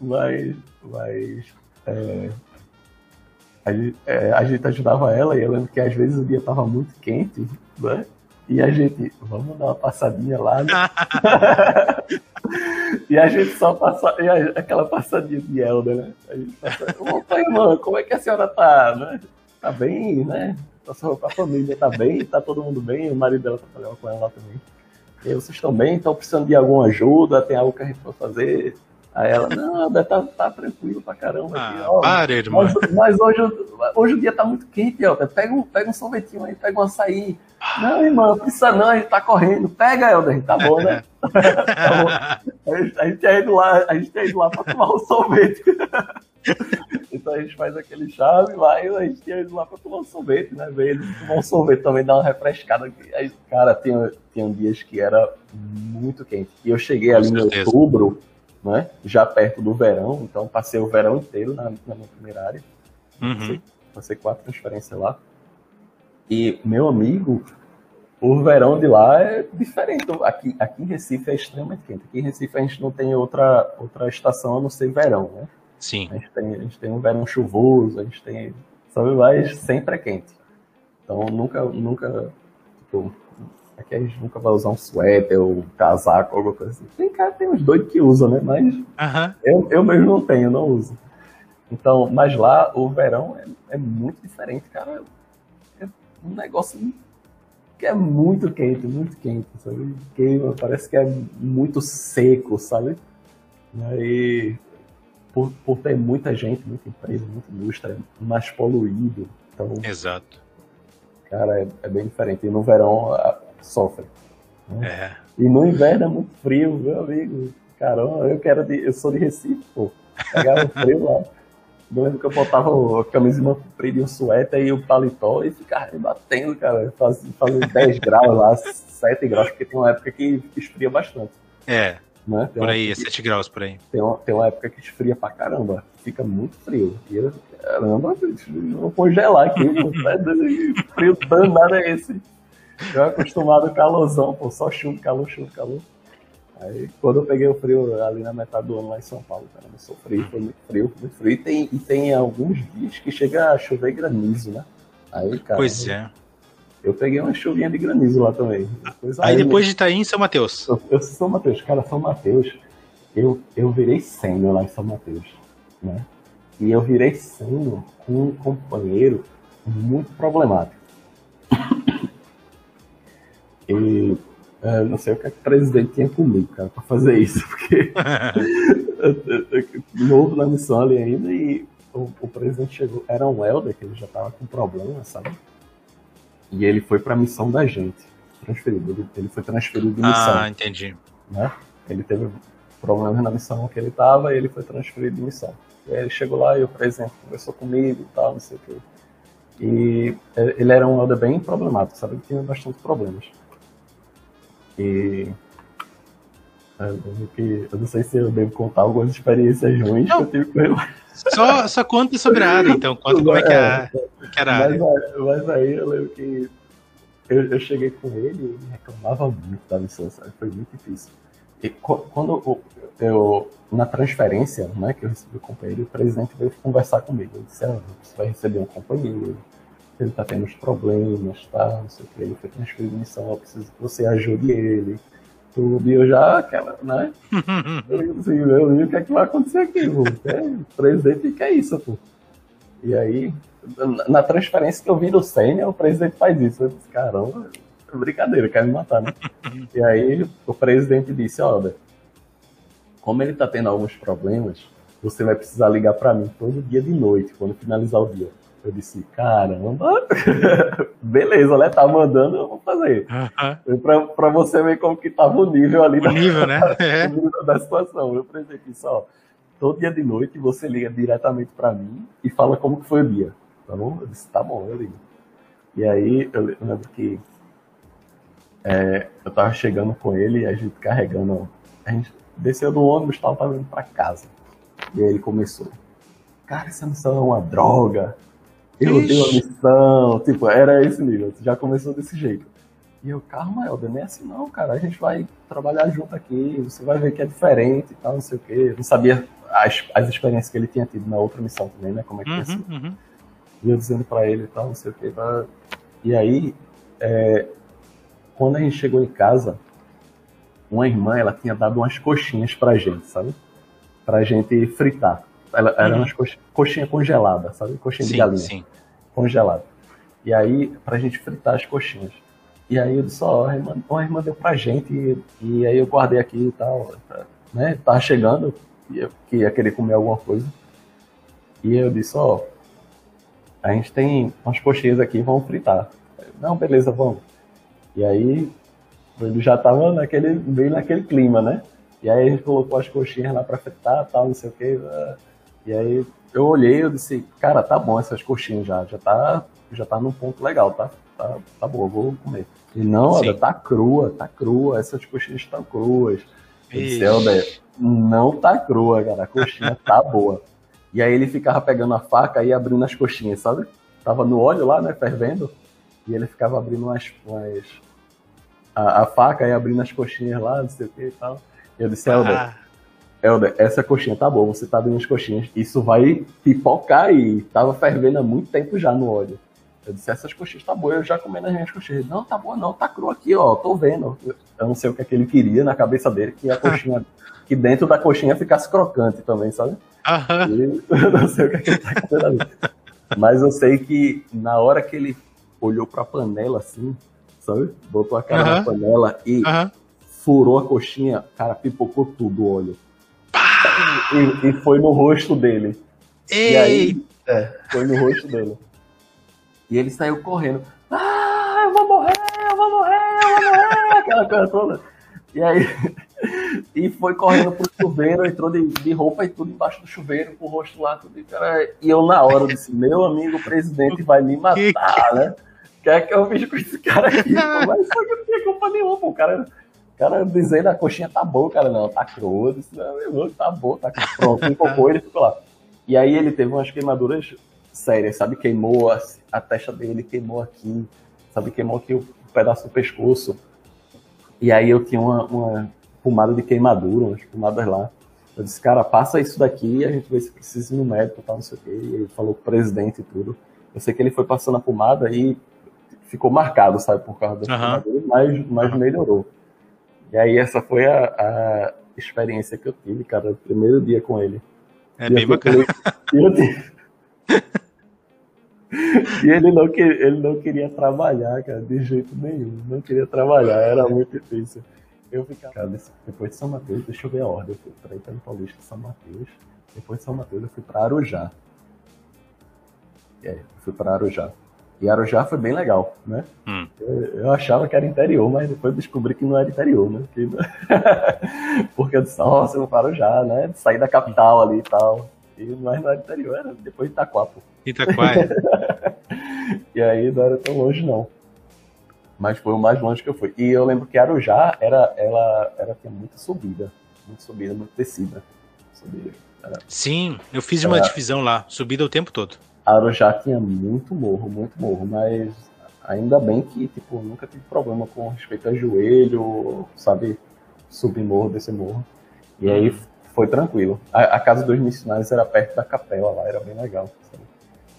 Mas. mas é, a, gente, é, a gente ajudava ela e eu lembro que às vezes o dia estava muito quente, né? E a gente, vamos dar uma passadinha lá, né? e a gente só passa, a- aquela passadinha de Helder, né? A gente opa, irmã, como é que a senhora tá, né? Tá bem, né? A família tá bem, tá todo mundo bem, o marido dela trabalhava com ela também. E vocês estão bem? Estão precisando de alguma ajuda? Tem algo que a gente pode fazer? Aí ela, não, tá, tá tranquilo pra caramba aqui, Ah, ó. para, irmão. Mas, mas hoje, hoje o dia tá muito quente, Helder. Pega um, pega um sorvetinho aí, pega um açaí. Não, irmão, precisa não, a gente tá correndo. Pega, Helder, tá bom, né? Tá bom. A gente, a gente tinha ido lá, a gente tinha ido lá pra tomar um sorvete. Então a gente faz aquele chave lá e a gente tinha ido lá pra tomar um sorvete, né? Veio ele tomar um sorvete também, dar uma refrescada. Aí, cara, tinha, tinha dias que era muito quente. E eu cheguei Com ali em certeza. outubro, né? Já perto do verão, então passei o verão inteiro na, na minha primeira área. Uhum. Passei quatro transferências lá. E, meu amigo, o verão de lá é diferente. Aqui, aqui em Recife é extremamente quente. Aqui em Recife a gente não tem outra, outra estação a não ser verão, né? Sim. A gente tem, a gente tem um verão chuvoso, a gente tem. Sabe, mas sempre é quente. Então nunca, nunca. Tipo, aqui a gente nunca vai usar um suéter ou um casaco, alguma coisa assim. Tem cara, tem uns doidos que usam, né? Mas eu, eu mesmo não tenho, não uso. Então, mas lá o verão é, é muito diferente, cara. É um negócio que é muito quente, muito quente, sabe? Queima, parece que é muito seco, sabe? E por, por ter muita gente, muita empresa, muita indústria, mais poluído. Então, Exato. cara, é, é bem diferente. E no verão a- sofre. É. E no inverno é muito frio, meu amigo. Caramba, eu quero de, eu sou de Recife, pô. Pegava frio lá. Eu lembro que eu botava a camisa comprida e um suéter e o paletó e ficava me batendo, cara. Fazia, fazia 10 graus lá, 7 graus, porque tem uma época que esfria bastante. É, Né? Por aí, é 7 graus por aí. tem, uma, tem uma época que esfria pra caramba. Fica muito frio. E eu, caramba, eu vou congelar aqui. Tá frio danado é esse? Eu acostumado com calorzão, pô, só chuva, calor, chuva, calor. Aí quando eu peguei o frio ali na metade do ano lá em São Paulo, cara, eu sofri, foi muito frio, muito frio. E tem, e tem alguns dias que chega a chover granizo, né? Aí, cara, Pois é. Eu peguei uma chuvinha de granizo lá também. Depois, aí, aí depois de Itaim, São Mateus. Eu, eu sou São Mateus. Cara, São Mateus, eu, eu virei sênior lá em São Mateus, né? E eu virei sênior com um companheiro muito problemático. E é, não sei o que, é que o presidente tinha comigo, cara, pra fazer isso, porque novo na missão ali ainda e o, o, presidente chegou, era um Helder, que ele já tava com problema, sabe? E ele foi pra missão da gente, transferido, ele, ele foi transferido de missão. Ah, entendi. Né? Ele teve problemas na missão que ele tava e ele foi transferido de missão. E aí ele chegou lá e o presidente conversou comigo e tal, não sei o que. E é, ele era um Helder bem problemático, sabe? Ele tinha bastante problemas. E eu não sei se eu devo contar algumas experiências ruins não. que eu tive com ele. Só, só conta sobre a área, então. Conta como é que, é, que era a área. Mas, mas, aí eu lembro que eu, eu cheguei com ele e ele reclamava muito da missão, sabe? Foi muito difícil. E quando eu, eu, na transferência, né, que eu recebi o companheiro, o presidente veio conversar comigo. Ele disse, ah, você vai receber um companheiro, ele tá tendo uns problemas, tá, não sei o que, ele foi transferido missão, eu preciso que você ajude ele. Tudo, e eu já, aquela, né? eu assim, meu o que é que vai acontecer aqui, pô? É, o presidente quer isso, pô. E aí, na transferência que eu vi do Sênior, o presidente faz isso. Eu disse, caramba, é brincadeira, quer me matar, né? e aí o presidente disse, olha, como ele tá tendo alguns problemas, você vai precisar ligar para mim todo dia de noite, quando finalizar o dia. Eu disse, caramba, beleza, né? Tá mandando, eu vou fazer. Uhum. Pra, pra você ver como que tava o nível ali o da, nível, né? É. da situação. Eu apresentei isso, ó. Todo dia de noite você liga diretamente para mim e fala como que foi o dia. Tá bom? Eu disse, tá bom, eu ligo. E aí eu lembro que é, eu tava chegando com ele e a gente carregando. A gente desceu do ônibus e tava indo pra casa. E aí ele começou. Cara, essa missão é uma droga eu Ixi. tenho a missão. Tipo, era esse nível. Já começou desse jeito. E eu, calma, Helder, não é assim não, cara. A gente vai trabalhar junto aqui, você vai ver que é diferente e tal, não sei o quê. Eu não sabia as, as experiências que ele tinha tido na outra missão também, né? Como é que uhum, tinha sido. Uhum. E eu dizendo pra ele e tal, não sei o quê. Pra... E aí, é, quando a gente chegou em casa, uma irmã, ela tinha dado umas coxinhas pra gente, sabe? Pra gente fritar. Ela, era uhum. umas coxinhas coxinha congelada, sabe? Coxinha sim, de galinha. Sim. Congelada. E aí, pra gente fritar as coxinhas. E aí eu disse, ó, oh, a, irmã, a irmã deu pra gente, e, e, aí eu guardei aqui e tal, né? Tava chegando, que ia querer comer alguma coisa. E eu disse, ó, oh, a gente tem umas coxinhas aqui, vamos fritar. Não, beleza, vamos. E aí ele já tava naquele, bem naquele clima, né? E aí a gente colocou as coxinhas lá pra fritar, tal, não sei o que. E aí eu olhei e disse, cara, tá bom essas coxinhas já, já tá, já tá num ponto legal, tá? Tá, tá bom, eu vou comer. E não, olha, tá crua, tá crua, essas coxinhas estão cruas. Eu disse, Helder, não tá crua, cara, a coxinha tá boa. E aí ele ficava pegando a faca e abrindo as coxinhas, sabe? Tava no óleo lá, né, fervendo, e ele ficava abrindo umas, umas a, a, faca e abrindo as coxinhas lá, não sei o que e tal. E eu disse, Helder, ah. Helder, essa coxinha tá boa, você tá abrindo as coxinhas, isso vai pipocar e tava fervendo há muito tempo já no óleo. Eu disse, essas coxinhas tá boas, eu já comendo as minhas coxinhas. Não, tá boa não, tá cru aqui, ó, tô vendo. Eu não sei o que é que ele queria na cabeça dele, que a coxinha, que dentro da coxinha ficasse crocante também, sabe? Uhum. eu não sei o que é que ele tá querendo ali. Mas eu sei que na hora que ele olhou pra panela assim, sabe? Botou a cara uhum. na panela e uhum. furou a coxinha, cara, pipocou tudo o óleo. E, e, foi no rosto dele. Ei. E aí, é, foi no rosto dele. E ele saiu correndo. Ah, eu vou morrer, eu vou morrer, eu vou morrer, aquela coisa toda. E aí, e foi correndo pro chuveiro, entrou de, de roupa e tudo embaixo do chuveiro, com o rosto lá, tudo. E, cara, e eu na hora disse, meu amigo o presidente vai me matar, né? O que é que eu fiz com esse cara aqui? Mas só que eu não tinha culpa nenhuma, pô. O cara cara dizendo a coxinha tá boa, cara, não, tá crua, disse, não, tá boa, tá pronto, um cocô, ele ficou lá. E aí ele teve umas queimaduras sérias, sabe, queimou a, a testa dele, queimou aqui, sabe, queimou aqui o pedaço do pescoço. E aí eu tinha uma, uma pomada de queimadura, umas pomadas lá. Eu disse, cara, passa isso daqui, a gente vê se precisa ir no médico, tal, não sei o quê. E ele falou presidente e tudo. Eu sei que ele foi passando a pomada e ficou marcado, sabe, por causa da Aham. queimadura, mas, mas melhorou. E aí essa foi a, a experiência que eu tive, cara, o primeiro dia com ele. É E bem bacana. falei- E, ele não, que, ele não queria trabalhar, cara, de jeito nenhum. Não queria trabalhar, era muito difícil. Eu ficava, cara, depois de São Mateus, deixa eu ver a ordem. Eu fui pra Itano Paulista, São Mateus. Depois de São Mateus, eu fui pra Arujá. E aí, eu fui pra Arujá. E Arujá foi bem legal, né? Hum. Eu, eu achava que era interior, mas depois descobri que não era interior, né? Que- Porque eu disse, nossa, eu vou para Arujá, né? Sair da capital ali e tal. E, mas não era interior, era depois de Itaquá, pô. Itaquaia. E aí não era tão longe, não. Mas foi o mais longe que eu fui. E eu lembro que Arujá era, ela, era, tinha muita subida. Muita subida, muita descida. Subida. Sim, eu fiz uma É. divisão lá, subida o tempo todo. Arujá tinha muito morro, muito morro, mas ainda bem que, tipo, nunca tive problema com respeito a joelho, sabe, subir morro, descer morro. E aí foi tranquilo. A, a casa dos missionários era perto da capela lá, era bem legal, sabe?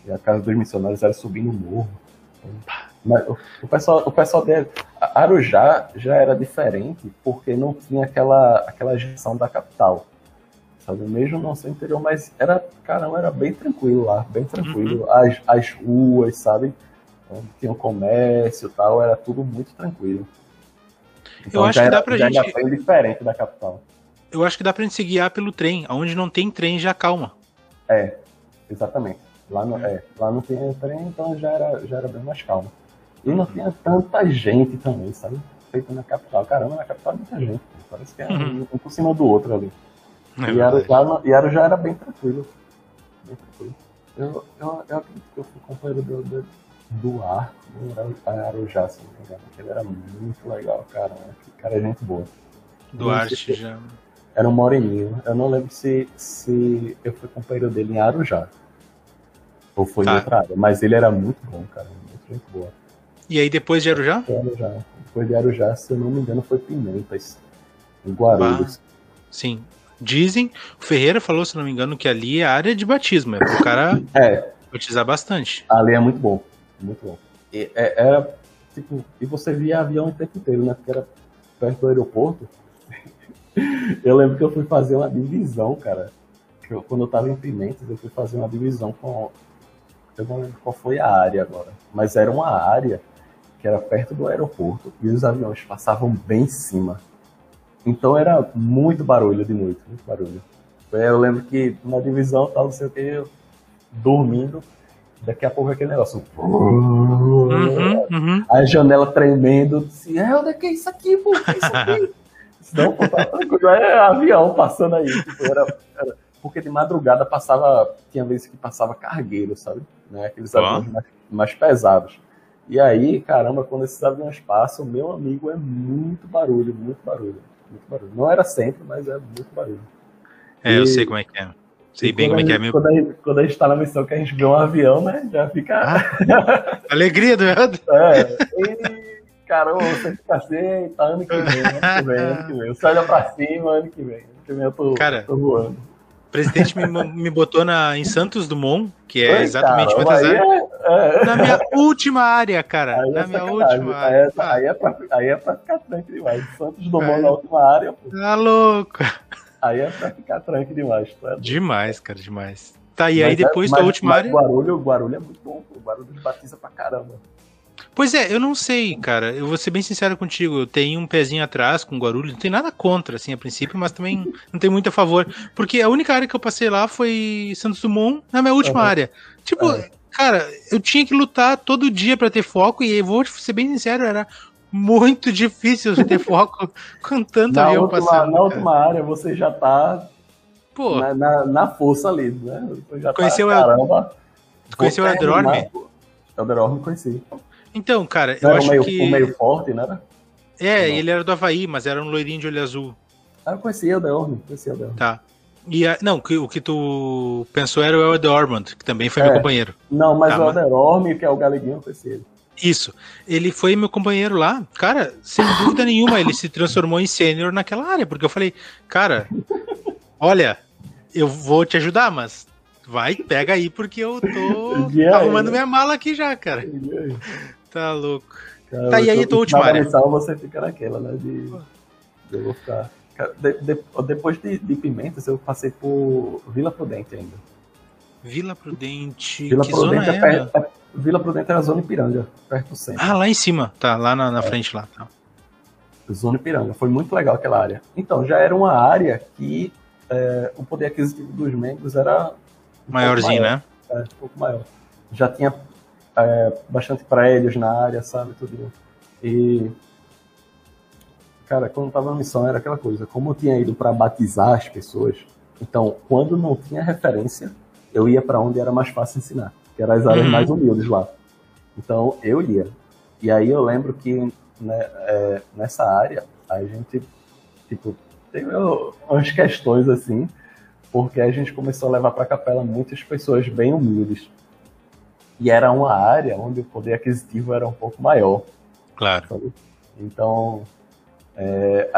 E a casa dos missionários era subindo o morro. Mas o, o pessoal, o pessoal de Arujá já era diferente porque não tinha aquela, aquela gestão da capital sabe? Mesmo não ser interior, mas era, caramba, era bem tranquilo lá, bem tranquilo. As, as ruas, sabe? Onde tinha o comércio e tal, era tudo muito tranquilo. Eu acho que dá era, pra já gente- bem diferente da capital. Eu acho que dá pra gente se guiar pelo trem. Onde não tem trem já calma. É, exatamente. Lá não, é, lá não tinha trem, então já era, já era bem mais calmo. E não tinha tanta gente também, sabe? Feito na capital. Caramba, na capital muita gente. Parece que é um, um por cima do outro ali. É e. Arujá, e Arujá era bem tranquilo. Bem tranquilo. Eu, eu, eu acredito que eu fui companheiro do, do, do Arco, do Arujá, se não me engano. que Ele era muito legal, cara. Que cara é gente boa. Duarte já. Era um moreninho. Eu não lembro se, se eu fui companheiro dele em Arujá. Ou foi Tá. em outra área. Mas ele era muito bom, cara. Muito gente boa. E aí depois de Arujá? Arujá. Depois de Arujá, se eu não me engano, foi Pimentas. Em Guarulhos. Sim. Dizem, o Ferreira falou, se não me engano, que ali é área de batismo. É pro cara É, batizar bastante. Ali é muito bom. Muito bom. E, é- era, tipo, e você via avião o tempo inteiro, né? Porque era perto do aeroporto. eu lembro que eu fui fazer uma divisão, cara. Eu- quando eu tava em Pimentas, eu fui fazer uma divisão com. Eu não lembro qual foi a área agora. Mas era uma área que era perto do aeroporto e os aviões passavam bem em cima. Então era muito barulho de noite, muito barulho. Eu lembro que na divisão, tal, não sei o que, eu dormindo, daqui a pouco aquele negócio. Uhum, uhum. A janela tremendo, disse, é, onde é que é isso aqui, pô? O que é isso aqui? Não, pô, tá tranquilo, é avião passando aí. Tipo, era, era- porque de madrugada passava, tinha vezes que passava cargueiro, sabe? Né? Aqueles aviões mais, mais pesados. E aí, caramba, quando esses aviões passam, meu amigo, é muito barulho, muito barulho. Muito barulho. Não era sempre, mas é muito barulho. É, eu E- sei como é que é. Sei bem como é que é meu. Quando a, gente, quando a gente tá na missão que a gente vê um avião, né? Já fica. Alegria do Eldo. É, e, caramba, você fica assim, tá ano que vem, ano que vem, ano que vem. Você olha pra cima, ano que vem. Ano que vem eu tô, Cara, tô voando. O presidente me, me botou na, em Santos Dumont, que é Oi, exatamente caramba, quantas áreas. é, é, Na minha última área, cara. aí é na minha sacanagem. última Aí é, área. aí, é pra, aí é pra ficar tranque demais. Santos Dumont É. na última área, pô. Tá louco. Aí é pra ficar tranque demais. Tá? Demais, cara, demais. Tá, e aí Mas é- depois mas- da última mas área. Guarulho, Guarulho é muito bom, pô. Guarulho batiza pra caramba. Pois é, eu não sei, cara. Eu vou ser bem sincero contigo. Eu tenho um pezinho atrás com Guarulhos. Não tem nada contra, assim, a princípio, mas também não tem muito a favor. Porque a única área que eu passei lá foi Santos Dumont, na minha última Aham. área. Tipo, É. cara, eu tinha que lutar todo dia pra ter foco. E eu vou ser bem sincero, era muito difícil ter foco com tanto Na, avião última, passando. na cara. última área você já tá Pô, na, na, na força ali, né? Você já Conheceu tá, o El- caramba. tu conheceu o. Eldorme? Eldorme conheci. Então, cara, Não eu acho meio, que. um meio forte, né? É, Não. ele era do Havaí, mas era um loirinho de olho azul. Ah, eu conheci Eldorme, conheci Eldorme. Tá. E a- não, que- o que tu pensou era o Ed Ormond, que também foi meu É. companheiro. Não, mas Tá, o mas- Eldorme, que é o galeguinho, eu conheci ele. Isso. Ele foi meu companheiro lá. Cara, sem dúvida nenhuma, ele se transformou em sênior naquela área, porque eu falei, cara, olha, eu vou te ajudar, mas vai, pega aí, porque eu tô arrumando minha mala aqui já, cara. Tá louco. Cara, tá, e aí, tua última área? Missão, você fica naquela, né? De, eu vou ficar. De, de, depois de, de Pimentas, eu passei por Vila Prudente ainda. Vila Prudente. Vila que Prudente zona é, perto, é, Vila Prudente era a Zona Ipiranga, perto do centro. Ah, lá em cima, tá, lá na, na é. frente lá. Tá. Zona Ipiranga, foi muito legal aquela área. Então, já era uma área que é, o poder aquisitivo dos membros era. Um Maiorzinho, maior, né? É, um pouco maior. Já tinha é, bastante prédios na área, sabe? Tudo. E. Cara, quando eu tava na missão era aquela coisa. Como eu tinha ido para batizar as pessoas, então, quando não tinha referência, eu ia para onde era mais fácil ensinar, que eram as áreas uhum. mais humildes lá. Então, eu ia. E aí eu lembro que né, é, nessa área, a gente, tipo, teve umas questões assim, porque a gente começou a levar para a capela muitas pessoas bem humildes. E era uma área onde o poder aquisitivo era um pouco maior. Claro. Sabe? Então, é,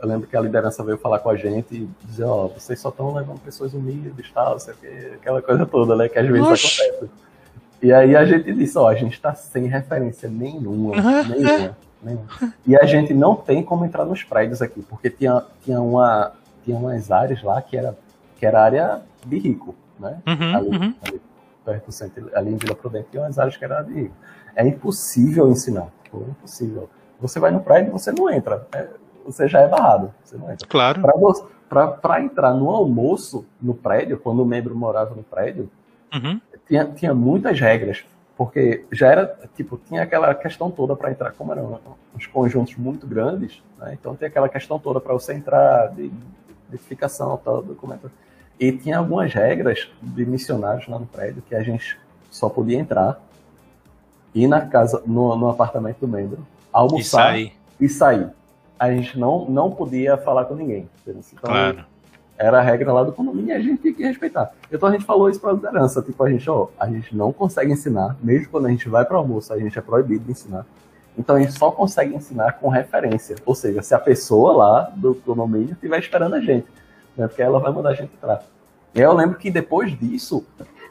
eu lembro que a liderança veio falar com a gente e dizer, ó, oh, vocês só estão levando pessoas humildes, tal, sei que, aquela coisa toda, né, que às vezes Oxi. acontece. E aí a gente disse, ó, oh, a gente está sem referência nenhuma, nenhuma, nenhuma. E a gente não tem como entrar nos prédios aqui, porque tinha, tinha, uma, tinha umas áreas lá que era, que era área de rico, né? Uhum, ali, uhum. ali, perto do centro, ali em Vila Prudente, tinha umas áreas que era de. É impossível ensinar, é impossível. Você vai no prédio, você não entra. É, você já é barrado. Você não entra. Claro. Para entrar no almoço no prédio, quando o membro morava no prédio, uhum. tinha, tinha muitas regras. Porque já era, tipo, tinha aquela questão toda para entrar, como eram uns conjuntos muito grandes, né? então tem aquela questão toda para você entrar, de identificação, tal, documento. E tinha algumas regras de missionários lá no prédio que a gente só podia entrar, ir na casa, no, no apartamento do membro, almoçar e sair. E sair a gente não, não podia falar com ninguém. Então, claro. Era a regra lá do condomínio e a gente tinha que respeitar. Então a gente falou isso para a liderança, tipo, a gente, ó, a gente não consegue ensinar, mesmo quando a gente vai para o almoço, a gente é proibido de ensinar. Então a gente só consegue ensinar com referência. Ou seja, se a pessoa lá do condomínio estiver esperando a gente, né, porque ela vai mandar a gente entrar. E eu lembro que depois disso,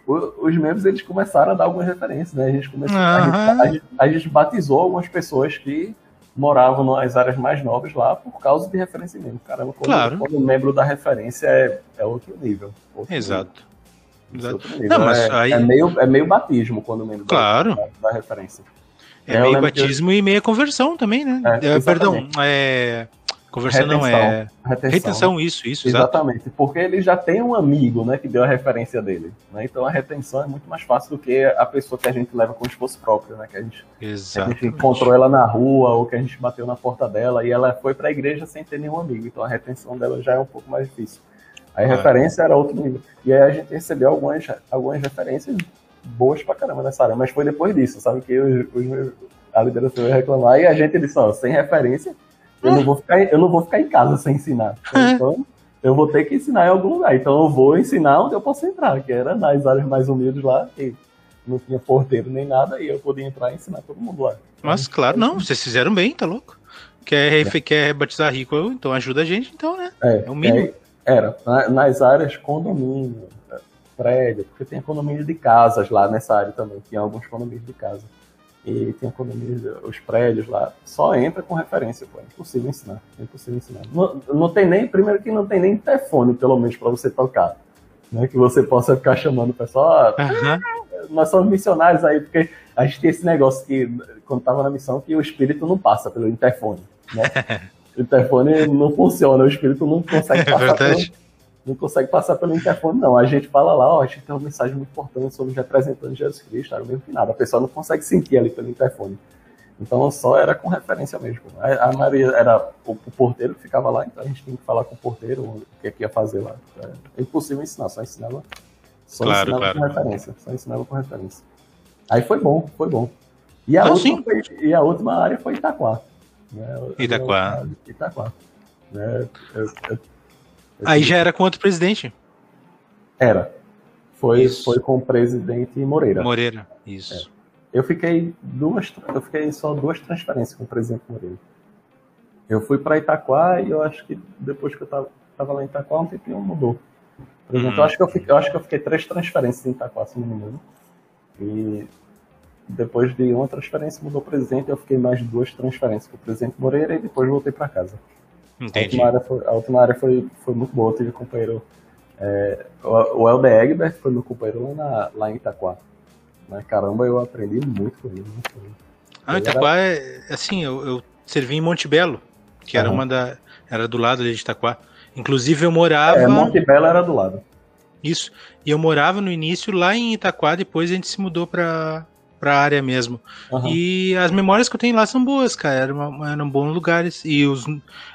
os membros eles começaram a dar algumas referências, né? A gente, começou, uhum. a, gente, a, gente, a gente batizou algumas pessoas que moravam nas áreas mais nobres lá por causa de referência mesmo. Caramba, quando, claro. quando o membro da referência é, é outro nível. Outro Exato. Nível. Exato. Nível. Não, mas é, aí... é, meio, é meio batismo quando o membro claro. da, da referência. É, meio batismo e meia conversão também, né? É, perdão, é Conversão retenção, não é. Retenção, retenção isso, isso. Exatamente. Porque ele já tem um amigo, né, que deu a referência dele. Né? Então a retenção é muito mais fácil do que a pessoa que a gente leva como esforço próprio, né? Que a gente, a gente encontrou ela na rua ou que a gente bateu na porta dela e ela foi para a igreja sem ter nenhum amigo. Então a retenção dela já é um pouco mais difícil. A referência era outro nível. E aí a gente recebeu algumas, algumas referências boas pra caramba nessa área, mas foi depois disso, sabe? Que os, os, a liderança veio reclamar e a gente disse, ó, sem referência, eu não vou ficar, eu não vou ficar em casa sem ensinar. Então, eu vou ter que ensinar em algum lugar. Então, eu vou ensinar onde eu posso entrar, que era nas áreas mais humildes lá, que não tinha porteiro nem nada, e eu podia entrar e ensinar todo mundo lá. Mas, claro, não, vocês fizeram bem, tá louco? Quer, é. quer batizar rico, então ajuda a gente, então, né? É, é o mínimo. É, era, nas áreas condomínio, prédio, porque tem condomínio de casas lá nessa área também, tinha alguns condomínios de casa e tem economia, os prédios lá, só entra com referência, pô, é impossível ensinar, é impossível ensinar. Não, não tem nem, primeiro que não tem nem telefone, pelo menos, para você tocar, né, que você possa ficar chamando o pessoal, uhum. nós somos missionários aí, porque a gente tem esse negócio que, quando tava na missão, que o espírito não passa pelo interfone, né, o interfone não funciona, o espírito não consegue é passar é pelo não consegue passar pelo interfone, não. A gente fala lá, ó, a gente tem uma mensagem muito importante sobre os representantes de Jesus Cristo, era mesmo que nada. A pessoa não consegue sentir ali pelo interfone. Então só era com referência mesmo. A, a maioria era o, o, porteiro que ficava lá, então a gente tinha que falar com o porteiro o que, é que ia fazer lá. É impossível ensinar, só ensinava, só claro, ensinava claro. com referência. Só ensinava com referência. Aí foi bom, foi bom. E a, última, foi, e a última área foi Itaquá. Né? Itaquá. Itaquá. Né? Eu, eu Aí já era com outro presidente. Era. Foi, foi com o presidente Moreira. Moreira, isso. É. Eu fiquei duas, eu fiquei só duas transferências com o presidente Moreira. Eu fui para Itaquá e eu acho que depois que eu tava, tava lá em Itaquá, um tempinho mudou. Por exemplo, uhum. eu, acho que eu, fiquei, eu acho que eu fiquei três transferências em Itaquá, se não me engano. E depois de uma transferência mudou o presidente, eu fiquei mais duas transferências para o presidente Moreira e depois voltei para casa. Entendi. A última área foi, a última área foi, foi muito boa, eu tive companheiro. É, o, o Helder Egbert foi meu companheiro lá, na, lá em Itaquá. Mas caramba, eu aprendi muito com ele. Muito com ele. Ah, Itaquá é assim, eu, eu servi em Monte Belo, que era uma da. Era do lado ali de Itaquá. Inclusive eu morava. É, Monte Belo era do lado. Isso. E eu morava no início lá em Itaquá, depois a gente se mudou pra, pra área mesmo. Aham. E as memórias que eu tenho lá são boas, cara. Eram, eram bons lugares. E os.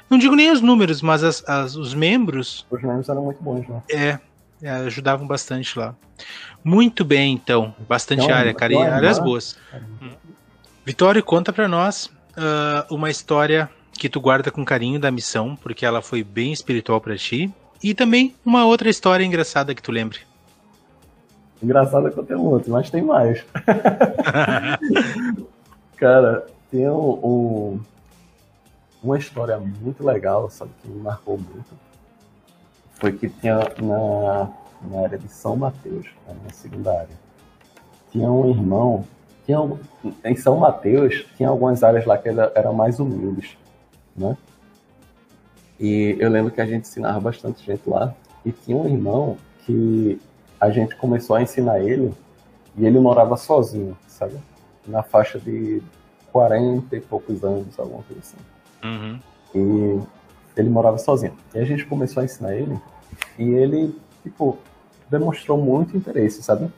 Não digo nem os números, mas as, as- os membros Os membros eram muito bons, né? é, é, ajudavam bastante lá. Muito bem, então. Bastante Então, área, cara. E áreas lá- boas. Hum. Vitório, conta pra nós ah, uma história que tu guarda com carinho da missão, porque ela foi bem espiritual pra ti. E também uma outra história engraçada que tu lembre. Engraçado é que eu tenho outro, mas tem mais. Cara, tem um, um- uma história muito legal, sabe, que me marcou muito. Foi que tinha na, na área de São Mateus, na segunda área, tinha um irmão, tinha, um- em São Mateus tinha algumas áreas lá que era- eram mais humildes, né? E eu lembro que a gente ensinava bastante gente lá, e tinha um irmão que a gente começou a ensinar ele e ele morava sozinho, sabe? Na faixa de 40 e poucos anos, alguma coisa assim. Uhum. E ele morava sozinho. E a gente começou a ensinar ele e ele, tipo, demonstrou muito interesse, sabe?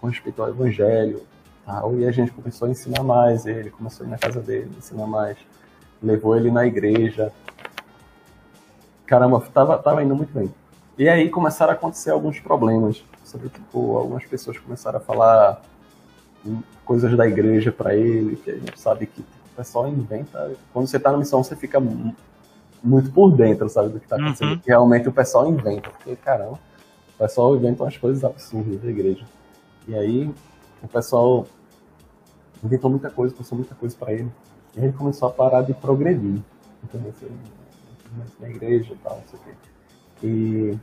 Com respeito ao evangelho tal. E a gente começou a ensinar mais ele, começou a ir na casa dele, ensinar mais. Levou ele na igreja. Caramba, tava, tava indo muito bem. E aí começaram a acontecer alguns problemas. Sabe? Tipo, algumas pessoas começaram a falar coisas da igreja para ele, que a gente sabe que o pessoal inventa. Quando você tá na missão, você fica mu- muito por dentro, sabe, do que tá acontecendo. Uhum. Realmente o pessoal inventa, porque, caramba, o pessoal inventa umas coisas absurdas da igreja. E aí, o pessoal inventou muita coisa, passou muita coisa para ele. E ele começou a parar de progredir. Entendeu? Assim, na igreja e tal, não sei o quê. E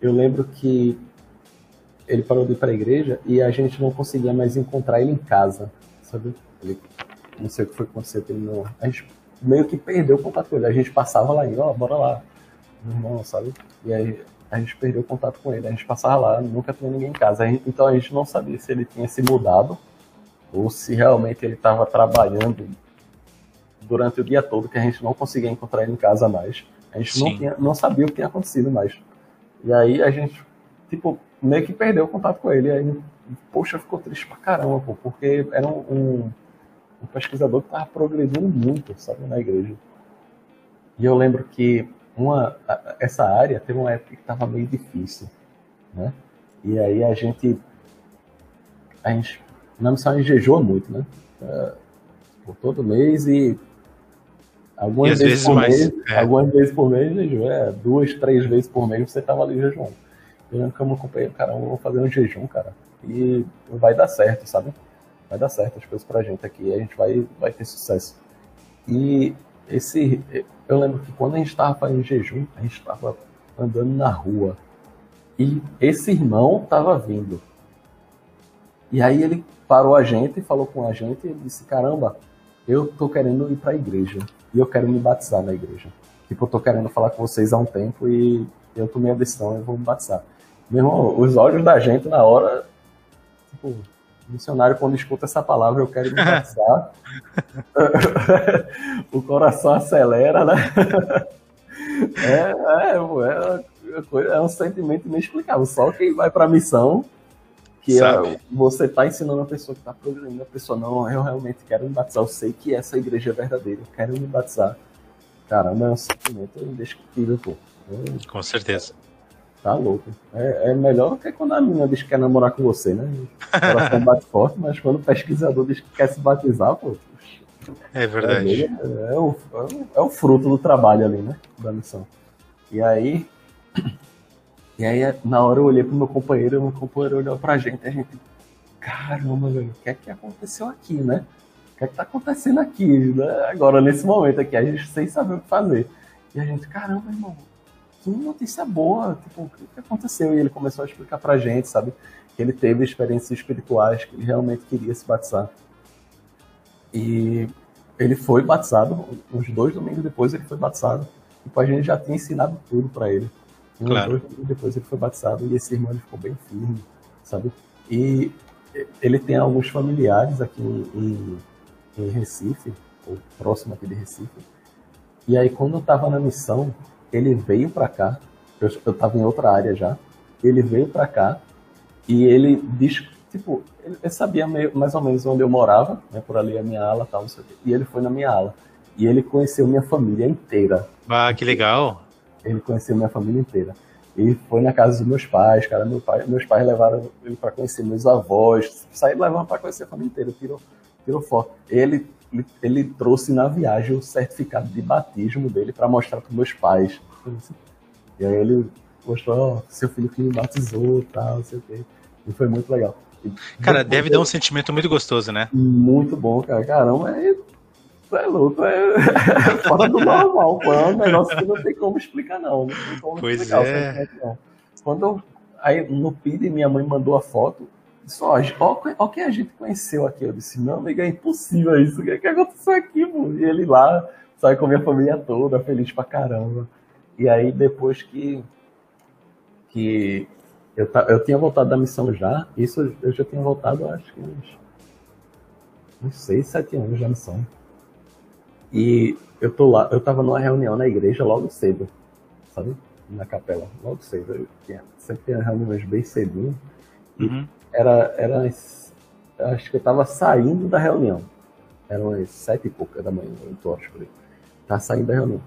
eu lembro que ele parou de ir para a igreja e a gente não conseguia mais encontrar ele em casa, sabe? Ele, não sei o que foi que aconteceu, ele não, a gente meio que perdeu o contato com ele. A gente passava lá e, ó, bora lá, meu irmão, sabe? E aí a gente perdeu o contato com ele. A gente passava lá, nunca tinha ninguém em casa. A gente- então a gente não sabia se ele tinha se mudado ou se realmente ele estava trabalhando durante o dia todo, que a gente não conseguia encontrar ele em casa mais. A gente não, tinha, não sabia o que tinha acontecido mais. E aí a gente, tipo, meio que perdeu o contato com ele. E aí, poxa, ficou triste pra caramba, pô, porque era um, um, um pesquisador que tava progredindo muito, sabe, na igreja. E eu lembro que uma, essa área teve uma época que tava meio difícil, né? E aí a gente, a gente na missão a gente jejua muito, né? É, por todo mês e algumas vezes, vezes por mais, mês, é. algumas vezes por mês jejum, é, duas, três vezes por mês você tava ali jejuando. Eu lembro que eu me acompanhei, cara, vamos fazer um jejum, cara, e vai dar certo, sabe? Vai dar certo as coisas pra gente aqui, a gente vai, vai ter sucesso. E esse, eu lembro que quando a gente tava fazendo jejum, a gente tava andando na rua e esse irmão tava vindo. E aí ele parou a gente e falou com a gente e disse: Caramba, eu tô querendo ir pra igreja e eu quero me batizar na igreja. Tipo, eu tô querendo falar com vocês há um tempo e eu tomei a decisão, eu vou me batizar. Meu irmão, os olhos da gente na hora, tipo, o missionário quando escuta essa palavra, eu quero me batizar, o coração acelera, né? É, é, é, é um sentimento inexplicável. Só quem vai pra missão, que é, você tá ensinando a pessoa que tá progredindo, a pessoa, não, eu realmente quero me batizar, eu sei que essa igreja é verdadeira, eu quero me batizar. Caramba, é um sentimento indescritível, pô. É, Com certeza. Tá louco. É, é melhor do que quando a menina diz que quer namorar com você, né? O coração bate forte, mas quando o pesquisador diz que quer se batizar, pô. É verdade. É, é é o- é o fruto do trabalho ali, né? Da missão. E aí. E aí, na hora eu olhei pro meu companheiro, meu companheiro olhou pra gente, a gente. Caramba, velho, o que é que aconteceu aqui, né? O que é que tá acontecendo aqui, né? Agora, nesse momento aqui, a gente sem saber o que fazer. E a gente, caramba, irmão, que notícia boa, tipo, o que que aconteceu? E ele começou a explicar pra gente, sabe? que ele teve experiências espirituais, que ele realmente queria se batizar. E ele foi batizado, uns dois domingos depois ele foi batizado. E tipo, a gente já tinha ensinado tudo para ele. Claro. dois depois ele foi batizado e esse irmão ficou bem firme, sabe? E ele tem alguns familiares aqui em, em Recife, ou próximo aqui de Recife. E aí quando eu estava na missão, ele veio para cá, eu, eu tava em outra área já, ele veio para cá e ele diz, tipo, ele, ele sabia meio, mais ou menos onde eu morava, né, por ali a minha ala tal, não sei o quê, e ele foi na minha ala. E ele conheceu minha família inteira. Ah, que legal! Ele conheceu minha família inteira. E foi na casa dos meus pais, cara. Meu pai, meus pais levaram ele para conhecer meus avós, saíram levando para conhecer a família inteira, tirou, tirou foto. Ele, ele, trouxe na viagem o certificado de batismo dele para mostrar para meus pais. E aí ele mostrou, oh, seu filho que me batizou tal, não sei o quê. E foi muito legal. Cara, deve dar um sentimento muito gostoso, né? Muito bom, cara. Caramba, é, é louco, é, fora do normal, pô. É um negócio que não tem como explicar, não. Não tem como pois explicar é. não. Quando aí no PID minha mãe mandou a foto, só, ó, ó quem a gente conheceu aqui. Eu disse, meu amigo, é impossível isso. O que, que aconteceu aqui, pô? E ele lá, sai com a minha família toda, feliz pra caramba. E aí, depois que, que eu, eu tinha voltado da missão já, isso eu já tinha voltado, acho que uns, uns 6, 7 anos da missão. E eu tô lá, eu tava numa reunião na igreja logo cedo, sabe? Na capela, logo cedo. Eu tinha, sempre tinha reuniões bem cedinho. Uhum. Era, era, acho que eu tava saindo da reunião. Eram umas sete e pouca da manhã, eu acho por aí. Tava saindo da reunião.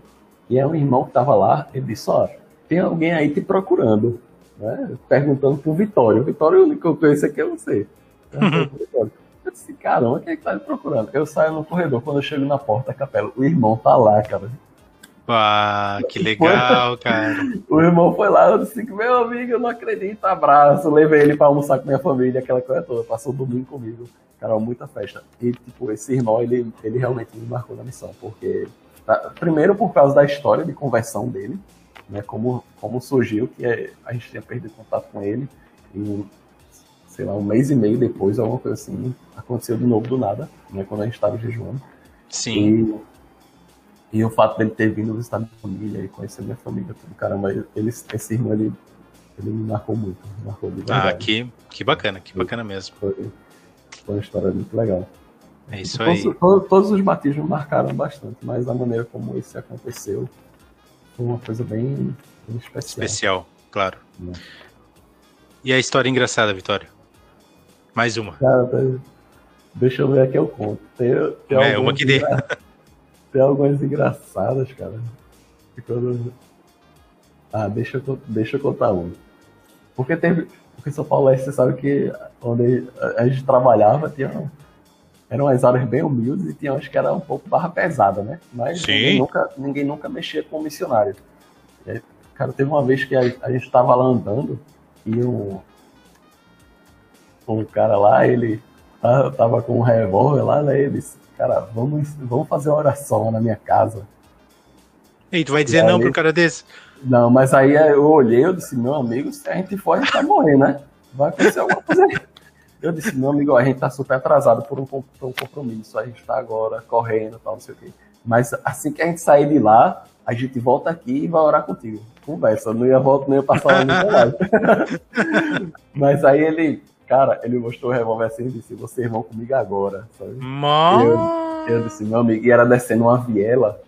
E é um irmão que estava lá, ele disse, ó, tem alguém aí te procurando, né? Perguntando pro Vitório. O Vitório, o único que eu conheço aqui é você. Eu disse, caramba, quem é que tá me procurando? Eu saio no corredor, quando eu chego na porta da capela, o irmão tá lá, cara. Ah, que legal, cara. O irmão foi lá, eu disse, meu amigo, eu não acredito, abraço. Levei ele pra almoçar com minha família, aquela coisa toda. Passou o domingo comigo. Cara, muita festa. E, tipo, esse irmão, ele, ele realmente me marcou na missão, porque Tá? Primeiro por causa da história de conversão dele, né, como, como surgiu, que a gente tinha perdido contato com ele, e, sei lá, um mês e meio depois, alguma coisa assim, aconteceu de novo do nada, né, quando a gente estava jejuando. Sim. E, e, o fato dele ter vindo visitar minha família e conhecer minha família, tudo, caramba, ele, esse irmão, ele, ele me marcou muito, me marcou de verdade. Ah, que, que bacana, que bacana mesmo. Foi, foi uma história muito legal. É isso aí. Todos, todos os batismos marcaram bastante, mas a maneira como esse aconteceu foi uma coisa bem, bem especial. Especial, claro. É. E a história engraçada, Vitória? Mais uma. Cara, deixa eu ver aqui o conto. Tem, tem é, uma que dê. Tem algumas engraçadas, cara. Quando... Ah, deixa eu, deixa eu contar uma. Porque teve. Porque São Paulo, você sabe que onde a gente trabalhava tinha eram as áreas bem humildes e tinha acho que era um pouco barra pesada, né? Mas ninguém nunca, ninguém nunca mexia com missionário. Aí, cara, teve uma vez que a, a gente estava lá andando e um, um cara lá, ele tava com um revólver lá, né? Ele disse, cara, vamos, vamos fazer uma oração na minha casa. E tu vai dizer aí, não pro cara desse? Não, mas aí eu olhei, eu disse, meu amigo, se a gente for, a gente vai morrer, né? Vai acontecer alguma coisa aí. Eu disse, meu amigo, a gente tá super atrasado por um, por um compromisso, a gente tá agora correndo tal, não sei o quê. Mas assim que a gente sair de lá, a gente volta aqui e vai orar contigo. Conversa, não ia voltar, não ia passar lá no. Mas aí ele, cara, ele mostrou o revólver assim e disse, vocês vão comigo agora, sabe? Eu, eu disse, meu amigo, e era descendo uma viela.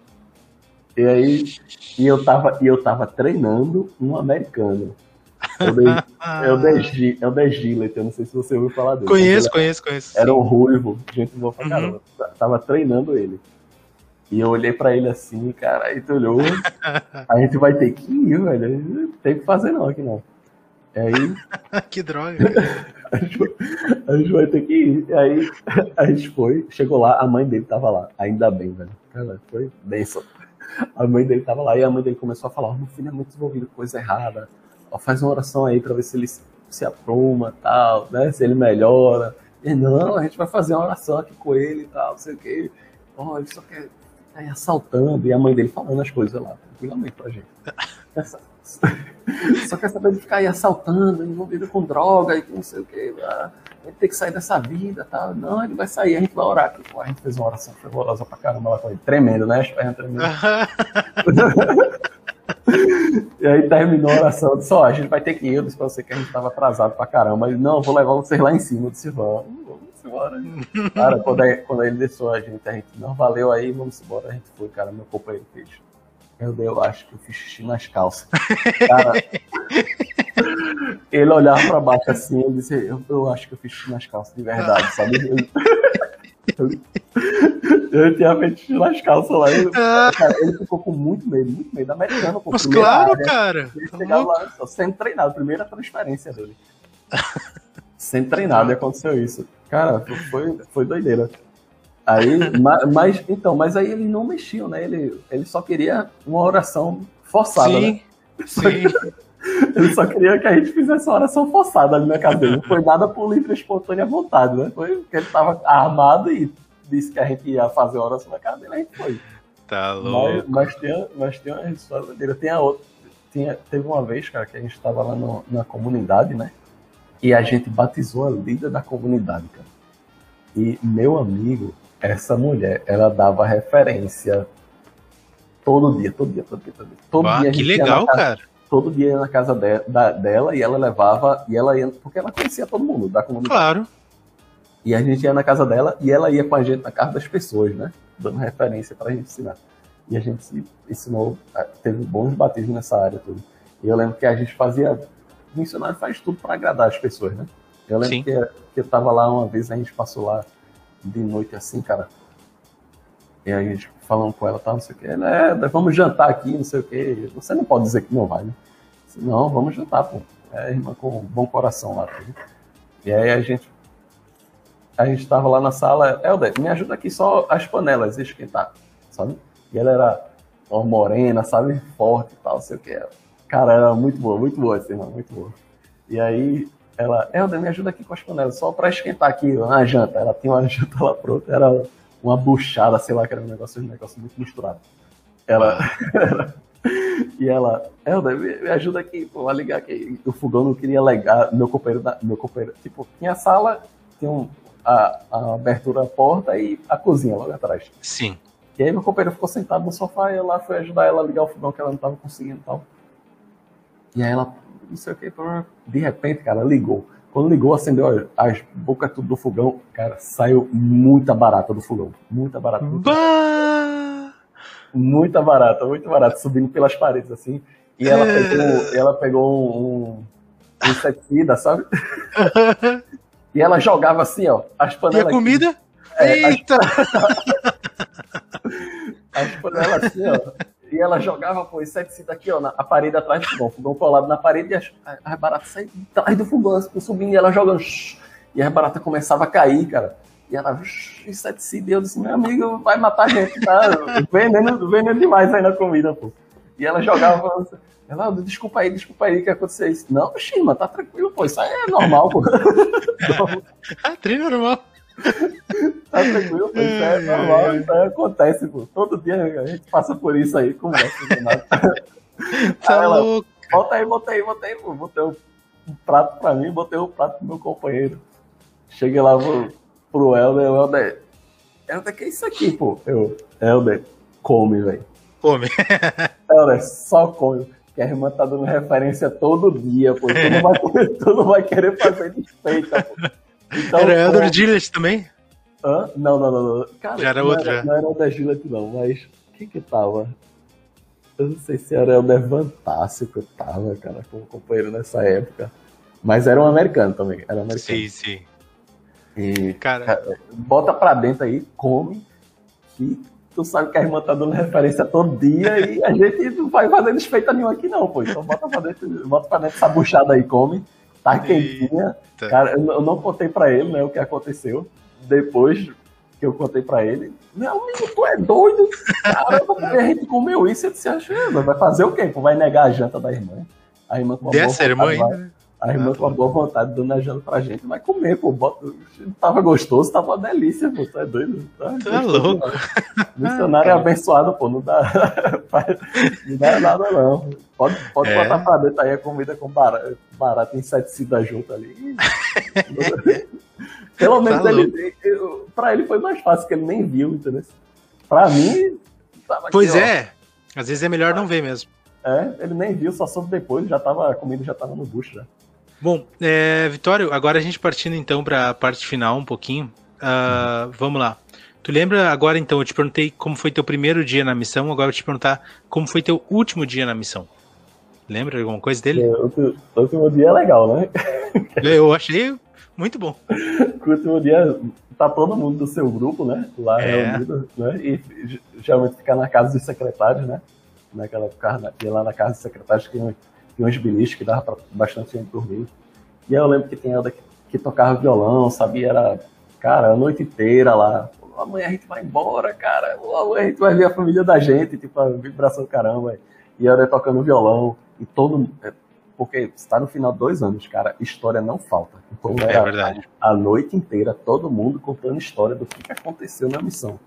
E aí, e eu tava, e eu tava treinando um americano. Eu dei, eu dei, eu dei Gillett, eu não sei se você ouviu falar dele. Conheço, conheço, conheço. Era um ruivo, gente boa pra uhum. caramba. Tava treinando ele. E eu olhei pra ele assim, cara, aí tu olhou, a gente vai ter que ir, velho. Não tem que fazer não aqui não. Aí. que droga. A, gente, a gente vai ter que ir. E aí a gente foi, chegou lá, a mãe dele tava lá. Ainda bem, velho. Cara, foi benção. A mãe dele tava lá e a mãe dele começou a falar: oh, meu filho é muito desenvolvido coisa errada ó, faz uma oração aí para ver se ele se apruma, tal, né? Se ele melhora. E não, a gente vai fazer uma oração aqui com ele e tal, não sei o que. Ó, ele só quer aí assaltando. E a mãe dele falando as coisas lá, tranquilamente pra gente. Só quer saber de ficar aí assaltando, envolvido com droga e não sei o que. Ah, ele tem que sair dessa vida tal. Não, ele vai sair, a gente vai orar. Pô, a gente fez uma oração fervorosa pra caramba lá com ele. Tremendo, né? As tremendo. e aí terminou a oração. Eu disse, ó, a gente vai ter que ir. Eu disse pra você que a gente tava atrasado pra caramba. Ele, não, vou levar vocês lá em cima. Eu disse, vamos, vamos embora. Cara, quando, quando ele desceu a gente, a gente, não, valeu aí, vamos embora. A gente foi, cara, meu companheiro fez. Meu Deus, eu acho que eu fiz xixi nas calças. Cara, ele olhava pra baixo assim, eu disse, eu, eu acho que eu fiz xixi nas calças de verdade, sabe? Eu, eu, tinha feito xixi nas calças lá. Ele, cara, ele ficou com muito medo, muito medo. Americano, pô. Mas claro, área, cara. Ele chegava lá, só, sendo treinado, primeira transferência dele. sendo treinado e aconteceu isso. Cara, foi, foi doideira. Aí, mas, então, mas aí ele não mexeu, né? Ele, ele só queria uma oração forçada, sim, né? Sim. Ele só queria que a gente fizesse uma oração forçada ali na cabeça. Não foi nada por livre espontânea vontade, né? Foi porque ele estava armado e disse que a gente ia fazer uma oração na casa dele, a gente foi. Tá louco. Mas, mas, tem, mas tem uma história. Tem a outra. Tinha, teve uma vez, cara, que a gente estava lá no, na comunidade, né? E a gente batizou a líder da comunidade, cara. E meu amigo, essa mulher, ela dava referência todo dia, todo dia, todo dia, todo dia. Todo bah, dia que legal, casa, cara. Todo dia ia na casa de, da, dela e ela levava, e ela ia, porque ela conhecia todo mundo da comunidade. Claro. E a gente ia na casa dela e ela ia com a gente na casa das pessoas, né? Dando referência pra gente ensinar. E a gente ensinou, teve bons batismos nessa área tudo. E eu lembro que a gente fazia, o missionário faz tudo para agradar as pessoas, né? Eu lembro que, que eu tava lá uma vez, a gente passou lá de noite assim, cara. E aí a gente falando com ela, tá, não sei o que. É, vamos jantar aqui, não sei o que. Você não pode dizer que não vai, né? Não, vamos jantar, pô. É irmã com bom coração lá. Tudo. E aí a gente a gente tava lá na sala, Helder, me ajuda aqui só as panelas esquentar, sabe? E ela era morena, sabe? Forte e tal, não sei o que. Cara, era muito boa, muito boa essa irmã, muito boa. E aí ela, Helder, me ajuda aqui com as panelas, só para esquentar aqui na janta. Ela tinha uma janta lá pronta, era uma buchada, sei lá, que era um negócio, um negócio muito misturado. Ela. e ela, Helder, me, me ajuda aqui, pô, a ligar aqui. O fogão não queria ligar, meu companheiro, meu companheiro, tipo, tinha a sala, tinha um, a, a abertura da porta e a cozinha logo atrás. Sim. E aí meu companheiro ficou sentado no sofá e eu lá fui ajudar ela a ligar o fogão que ela não tava conseguindo e tal. E aí ela, não sei o que, de repente, cara, ligou. Quando ligou, acendeu as bocas tudo do fogão, cara, saiu muita barata do fogão. Muita barata. Muita, bah! muita barata, muito barata, subindo pelas paredes, assim. E ela é. pegou, ela pegou um, um inseticida, sabe? e ela jogava assim, ó, as panelas. E a comida? É, Eita! As, as panelas assim, ó e ela jogava pô, inseticida aqui, ó, na parede atrás do fogão. O fogão colado na parede e as, as baratas saíam atrás do fogão, assim, subindo e ela jogando. E as baratas começavam a cair, cara. E ela, inseticida. E eu disse, meu amigo, vai matar a gente, tá? veneno, veneno demais aí na comida, pô. E ela jogava. Ela, desculpa aí, desculpa aí, o que aconteceu isso? Não, Xima, tá tranquilo, pô. Isso aí é normal, pô. ah, treino normal. tá tranquilo, pô. Isso é normal, isso aí acontece, pô. Todo dia a gente passa por isso aí, como é Tá ela, louco. Volta aí, volta aí, volta aí, pô. Botei um, um prato pra mim, botei um prato pro meu companheiro. Cheguei lá pro, pro Helder, o Helder. Helder, que é isso aqui, pô? Eu, Helder, come, velho. Come. Helder, só come. Que a irmã tá dando referência todo dia, pô. Tu não vai, tu não vai querer fazer desfeita, pô. Então, era Elder Gillett também? Hã? Não, não, não. não. Cara, já era não outro, era, já. Não era o da Gillett, não, mas quem que tava? Eu não sei se era Elder Vantácio que eu tava, cara, como companheiro nessa época. Mas era um americano também. Era um americano. Sim, sim. E, cara... cara, bota pra dentro aí, come, que tu sabe que a irmã tá dando referência todo dia e a gente não vai fazer desfeita nenhum aqui, não, pô. Então bota pra dentro, bota pra dentro essa buchada aí, come tá quentinha. Cara, eu não contei pra ele, né, o que aconteceu. Depois que eu contei pra ele, meu amigo, tu é doido? Caramba, a gente comeu isso, eu disse, acha, vai fazer o quê? Vai negar a janta da irmã? A irmã com Dessa irmã ainda? A irmã com a boa vontade donejando pra gente, vai comer, pô. Bota... Tava gostoso, tava uma delícia, pô. Tá doido? Tá, tá louco. Missionário é abençoado, pô. Não dá, não dá nada, não. Pode, pode é. botar pra dentro aí a comida com barato, barato inseticida junto ali. Pelo menos tá ele, eu, pra ele foi mais fácil, que ele nem viu, entendeu? Pra mim. pois aqui, é. Ó. Às vezes é melhor não ver mesmo. É, ele nem viu, só soube depois, já tava, a comida já tava no bucho já. Bom, é, Vitório, agora a gente partindo então para a parte final um pouquinho. Uh, uhum. Vamos lá. Tu lembra agora então? Eu te perguntei como foi teu primeiro dia na missão, agora eu vou te perguntar como foi teu último dia na missão. Lembra alguma coisa dele? É, o último dia é legal, né? Eu achei muito bom. o último dia tá todo mundo do seu grupo, né? Lá é. reunido, né? E geralmente ficar na casa dos secretários, né? Naquela época, lá na casa dos secretários que tinha uns biliches que dava pra bastante gente dormir. E eu lembro que tinha que, que tocava violão, sabia? Era, cara, a noite inteira lá. Amanhã a gente vai embora, cara. Amanhã a gente vai ver a família da gente, tipo, a vibração caramba. E eu tocando violão. E todo. É, porque está no final de dois anos, cara, história não falta. Então é era verdade. A, a, noite inteira, todo mundo contando história do que, que aconteceu na missão.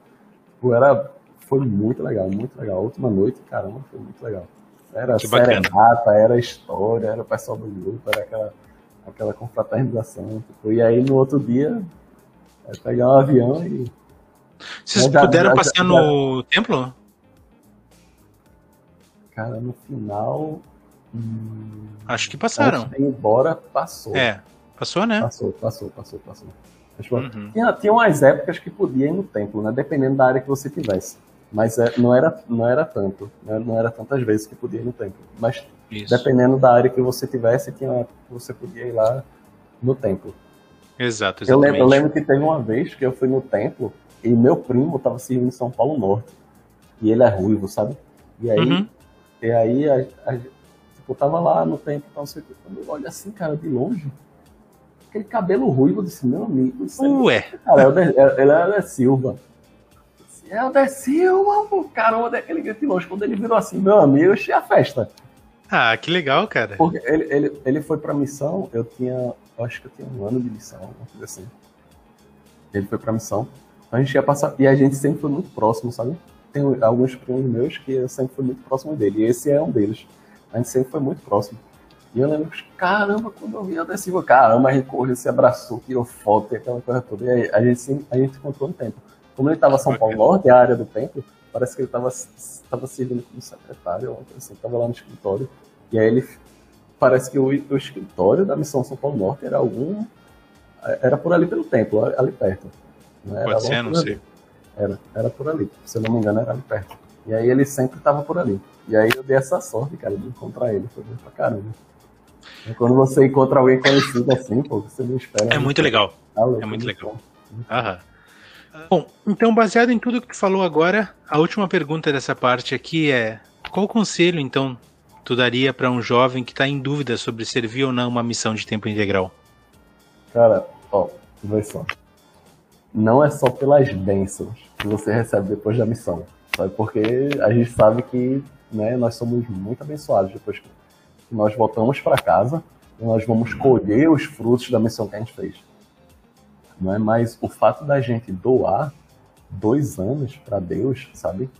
Tipo, era, foi muito legal, muito legal. A última noite, caramba, foi muito legal. Era que serenata, era história, era o pessoal do grupo, era aquela, aquela confraternização. Tipo, e aí no outro dia, é pegar um avião e. Vocês já, puderam já, passear já, no templo? Cara, no final. Hum, acho que passaram. De ir embora, passou. É, passou, né? Passou, passou, passou, passou. Uhum. Tinha, tinha umas épocas que podia ir no templo, né? Dependendo da área que você tivesse. Mas é, não, era, não era tanto, né? não era tantas vezes que podia ir no templo. Mas Isso. dependendo da área que você tivesse, tinha você podia ir lá no templo. Exato. Eu lembro, eu lembro que teve uma vez que eu fui no templo e meu primo estava servindo em São Paulo Norte. E ele é ruivo, sabe? E aí, uhum. e aí a, a, tipo, eu tava lá no templo, então, assim, quando eu olho assim, cara, de longe, aquele cabelo ruivo, eu disse, meu amigo, isso Ué. Cara, ele é Silva. É o Silva, o caramba daquele grito de longe. Quando ele virou assim, meu amigo, eu a festa. Ah, que legal, cara. Porque ele, ele, ele foi pra missão, eu tinha. Eu acho que eu tinha um ano de missão, uma coisa assim. Ele foi pra missão. A gente ia passar. E a gente sempre foi muito próximo, sabe? Tem alguns primos meus que eu sempre fui muito próximo dele. E esse é um deles. A gente sempre foi muito próximo. E eu lembro que, caramba, quando eu vi o Silva, caramba, a gente correu, se abraçou, tirou foto e aquela coisa toda. E aí, a gente, a gente encontrou um tempo. Como ele estava São Paulo Norte, a área do templo, parece que ele estava servindo como secretário, assim, estava lá no escritório. E aí ele parece que o, o, escritório da missão São Paulo Norte era algum era por ali pelo templo, ali perto. Né? Pode ser, não sei. Era, era por ali, se eu não me engano, era ali perto. E aí ele sempre estava por ali. E aí eu dei essa sorte, cara, de encontrar ele. Foi bem pra caramba. E quando você encontra alguém conhecido assim, pô, você não espera. É muito legal. Tá é muito legal. Aham. Bom, então baseado em tudo que tu falou agora, a última pergunta dessa parte aqui é: qual conselho então tu daria para um jovem que está em dúvida sobre servir ou não uma missão de tempo integral? Cara, ó, vê só. Não é só pelas bênçãos que você recebe depois da missão, sabe? Porque a gente sabe que né, nós somos muito abençoados depois que nós voltamos para casa e nós vamos colher os frutos da missão que a gente fez não é? Mas o fato da gente doar dois anos para Deus, sabe?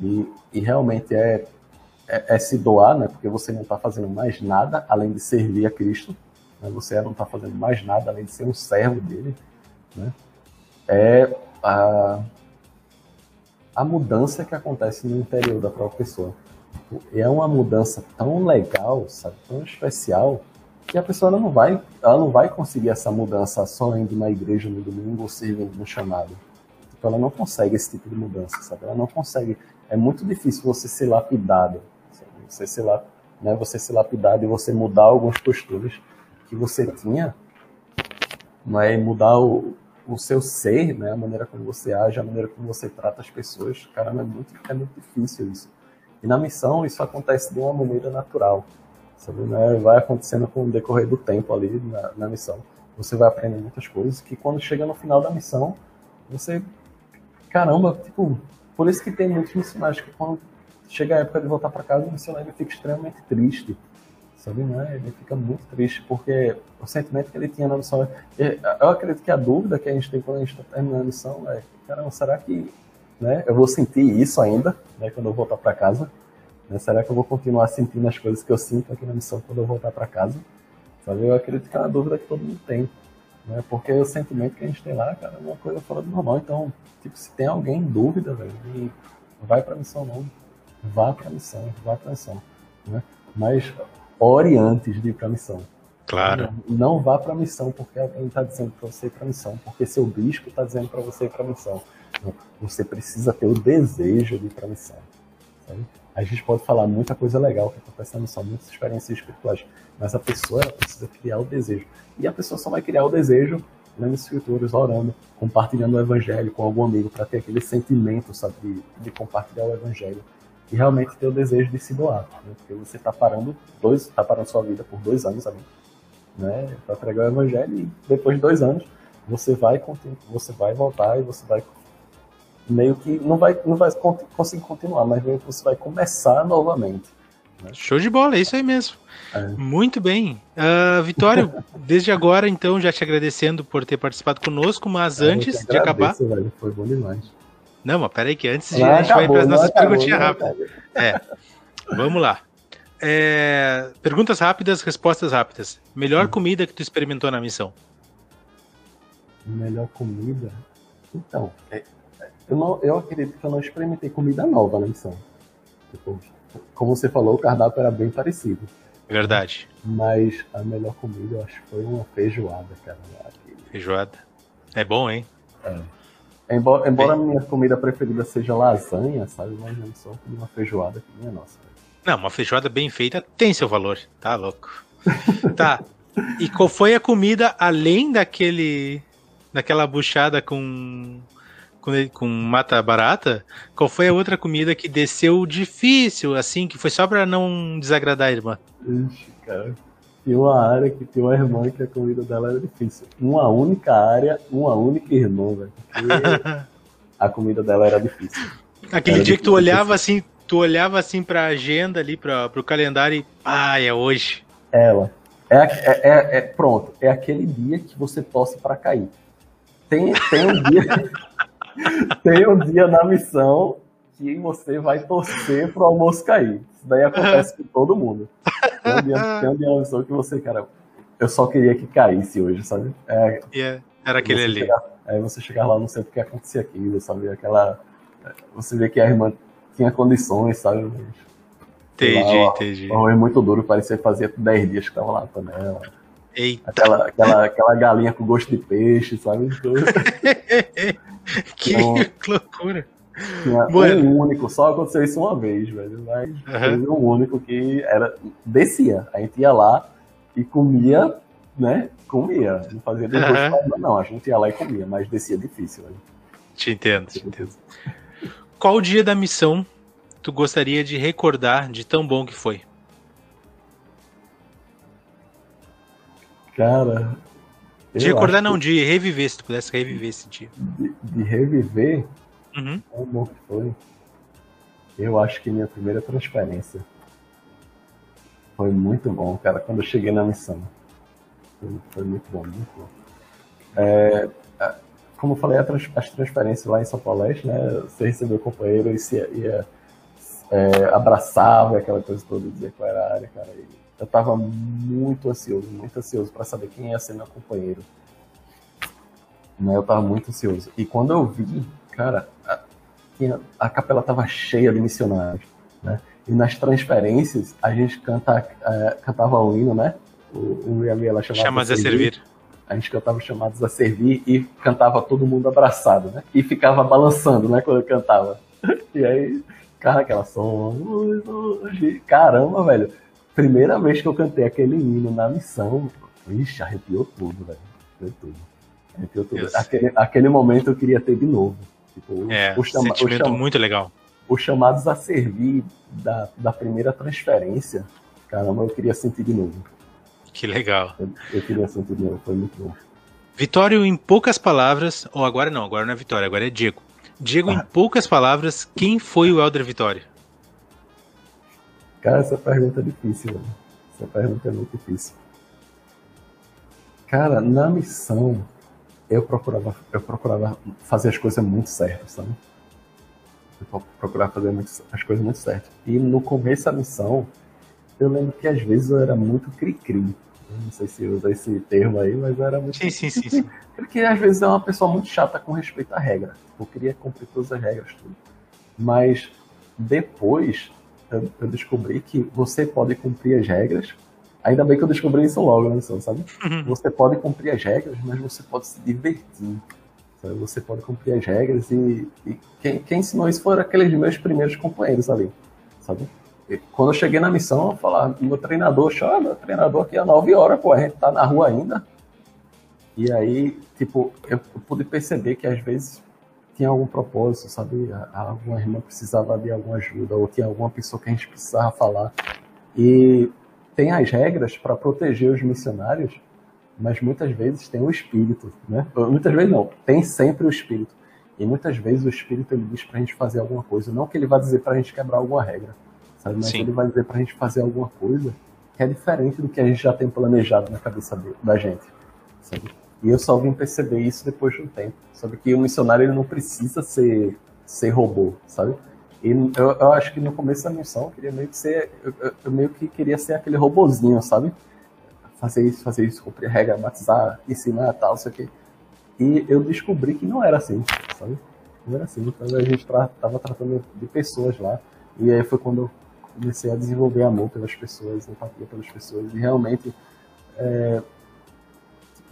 E, e realmente é, é, é, se doar, né? Porque você não está fazendo mais nada além de servir a Cristo. Né? Você não está fazendo mais nada além de ser um servo dele, né? É a, a mudança que acontece no interior da própria pessoa. É uma mudança tão legal, sabe? Tão especial que a pessoa não vai, ela não vai conseguir essa mudança só indo na igreja no domingo ou servindo no chamado. Tipo, ela não consegue esse tipo de mudança, sabe? Ela não consegue. É muito difícil você ser lapidado, sabe? você ser, né, você ser lapidado e você mudar alguns costumes que você tinha, é mudar o, o seu ser, né, a maneira como você age, a maneira como você trata as pessoas. Caramba, é muito, é muito difícil isso. E na missão isso acontece de uma maneira natural. Sabe, né? Vai acontecendo com o decorrer do tempo ali na, na missão. Você vai aprendendo muitas coisas que quando chega no final da missão, você. Caramba, tipo. Por isso que tem muitos missionários que quando chega a época de voltar para casa, o missionário fica extremamente triste. sabe? Né? Ele fica muito triste porque o sentimento que ele tinha na missão. Eu acredito que a dúvida que a gente tem quando a gente está terminando a missão é: caramba, será que né, eu vou sentir isso ainda né, quando eu voltar para casa? Né? Será que eu vou continuar sentindo as coisas que eu sinto aqui na missão quando eu voltar para casa? Sabe? Eu acredito que é uma dúvida que todo mundo tem. Né? Porque o sentimento que a gente tem lá, cara, é uma coisa fora do normal. Então, tipo, se tem alguém em dúvida, velho, vai pra missão não. Vá pra missão, vá pra missão. Né? Mas ore antes de ir pra missão. Claro. Não, não vá pra missão porque alguém está dizendo para você ir pra missão, porque seu bispo está dizendo para você ir pra missão. Você precisa ter o desejo de ir pra missão. Sabe? A gente pode falar muita coisa legal que acontece na missão, muitas experiências espirituais, mas a pessoa precisa criar o desejo. E a pessoa só vai criar o desejo lendo escrituras, orando, compartilhando o evangelho com algum amigo, para ter aquele sentimento, sabe, de, de, compartilhar o evangelho. E realmente ter o desejo de se doar. Né? Porque você está parando dois, tá parando sua vida por dois anos, amigo, né? Para pregar o evangelho e depois de dois anos você vai, você vai voltar e você vai meio que não vai, não vai conseguir continuar, mas meio que você vai começar novamente. Né? Show de bola, é isso aí mesmo. É. Muito bem. Uh, Vitório, desde agora, então, já te agradecendo por ter participado conosco, mas é, antes agradeço, de acabar. Velho, foi bom demais. Não, mas peraí, que antes de, a gente vai para as nossas perguntinhas rápidas. É. Vamos lá. É, perguntas rápidas, respostas rápidas. Melhor hum. comida que tu experimentou na missão? Melhor comida? Então, é, eu, não, eu acredito que eu não experimentei comida nova na missão. Tipo, como você falou, o cardápio era bem parecido. Verdade. Mas a melhor comida eu acho que foi uma feijoada, cara. Feijoada. É bom, hein? É. Embora, embora a minha comida preferida seja lasanha, sabe? Mas não só uma feijoada que minha nossa. Não, uma feijoada bem feita tem seu valor. Tá louco. tá. E qual foi a comida além daquele. daquela buchada com com, com mata barata, qual foi a outra comida que desceu difícil, assim, que foi só pra não desagradar a irmã? Ixi, cara. Tinha uma área que tinha uma irmã que a comida dela era difícil. Uma única área, uma única irmã, velho. a comida dela era difícil. Aquele era dia difícil. que tu olhava assim, tu olhava assim pra agenda ali, pra, pro calendário e. Ah, é hoje. Ela. É, é, é, é, pronto, é aquele dia que você torce para cair. Tem, tem um dia. tem um dia na missão que você vai torcer pro almoço cair. Isso daí acontece com todo mundo. Tem um, dia, tem um dia na missão que você, cara, eu só queria que caísse hoje, sabe? É, yeah, era aquele ali. Chegar, aí você chegar lá, não sei porque acontecia aquilo, sabe? Aquela. Você vê que a irmã tinha condições, sabe? Entendi, lá, entendi. Foi muito duro, parecia que fazia 10 dias que tava lá na panela. Eita. Aquela, aquela, aquela galinha com gosto de peixe, sabe? que então, loucura. um único, só aconteceu isso uma vez, velho. Mas uhum. um único que era. descia. A gente ia lá e comia, né? Comia. Não fazia depois uhum. não. A gente ia lá e comia, mas descia difícil, velho. Te entendo, te entendo. Qual dia da missão tu gostaria de recordar de tão bom que foi? Cara, de recordar não, de reviver, se tu pudesse reviver esse dia. De, de reviver? Uhum. Como foi? Eu acho que minha primeira transferência foi muito bom, cara, quando eu cheguei na missão. Foi, foi muito bom, muito bom. É, como eu falei, as transferências lá em São Paulo Leste, né? Você recebeu o companheiro e se ia, é, abraçava aquela coisa toda, dizia qual era a área, cara. E, eu estava muito ansioso, muito ansioso para saber quem ia ser meu companheiro. Né, eu estava muito ansioso. E quando eu vi, cara, a, a capela estava cheia de missionários, né? E nas transferências a gente canta, é, cantava o hino, né? O, o ela chamava Chamados a servir. servir. A gente cantava chamados a servir e cantava todo mundo abraçado, né? E ficava balançando, né? Quando eu cantava. E aí, cara, aquela som. Caramba, velho primeira vez que eu cantei aquele hino na missão, ixi, arrepiou tudo, velho. Arrepiou tudo. Arrepiou tudo. Aquele, aquele momento eu queria ter de novo. Tipo, é, o chama, sentimento o muito legal. Os chamados a servir da, da primeira transferência, caramba, eu queria sentir de novo. Que legal. Eu, eu queria sentir de novo, foi muito bom. Vitório, em poucas palavras, ou agora não, agora não é Vitória, agora é Diego. Diego, ah. em poucas palavras, quem foi o Elder Vitória? Cara, essa pergunta é difícil, velho. Essa pergunta é muito difícil. Cara, na missão, eu procurava, eu procurava fazer as coisas muito certas, sabe? Eu procurava fazer as coisas muito certas. E no começo da missão, eu lembro que às vezes eu era muito cri-cri. Não sei se usa esse termo aí, mas eu era muito. Sim, sim, sim, sim. Porque às vezes é uma pessoa muito chata com respeito à regra. Eu queria cumprir todas as regras, tudo. Mas depois eu, eu descobri que você pode cumprir as regras. Ainda bem que eu descobri isso logo na missão, sabe? Uhum. Você pode cumprir as regras, mas você pode se divertir. Sabe? Você pode cumprir as regras e, e quem, quem ensinou isso foram aqueles meus primeiros companheiros ali, sabe? E quando eu cheguei na missão, eu falava, meu treinador, chama, meu treinador aqui é 9 horas, pô, a gente tá na rua ainda. E aí, tipo, eu, eu pude perceber que às vezes tinha algum propósito, sabe? Alguma irmã precisava de alguma ajuda, ou tinha alguma pessoa que a gente precisava falar. E tem as regras para proteger os missionários, mas muitas vezes tem o espírito, né? Muitas vezes não, tem sempre o espírito. E muitas vezes o espírito ele diz para a gente fazer alguma coisa, não que ele vai dizer para a gente quebrar alguma regra, sabe? Mas Sim. ele vai dizer para a gente fazer alguma coisa que é diferente do que a gente já tem planejado na cabeça da gente, sabe? E eu só vim perceber isso depois de um tempo, sabe? Que o missionário ele não precisa ser ser robô, sabe? E eu, eu acho que no começo da missão eu queria meio que ser, eu, eu- meio que queria ser aquele robozinho, sabe? Fazer isso, fazer isso, cumprir regra, batizar, ensinar, tal, sei o quê. E eu descobri que não era assim, sabe? Não era assim. Então a gente tra tava tratando de pessoas lá. E aí foi quando eu comecei a desenvolver amor pelas pessoas, empatia pelas pessoas. E realmente, é,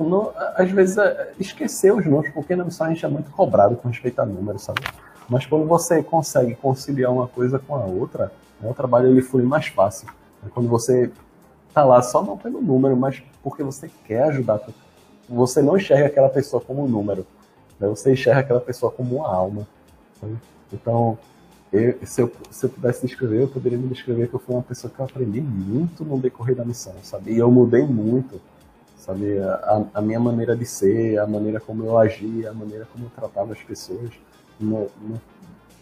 não- às vezes, é, esquecer os números, porque na missão a gente é muito cobrado com respeito a números, sabe? Mas quando você consegue conciliar uma coisa com a outra, né, o trabalho ele flui mais fácil. É Quando você tá lá só não pelo número, mas porque você quer ajudar. Você não enxerga aquela pessoa como um número, né? você enxerga aquela pessoa como uma alma. sabe? Então, eu- se, eu, se eu pudesse descrever, eu poderia me descrever que eu fui uma pessoa que eu aprendi muito no decorrer da missão, sabe? E eu mudei muito, sabe? A, a minha maneira de ser, a maneira como eu agia, a maneira como eu tratava as pessoas. No, no,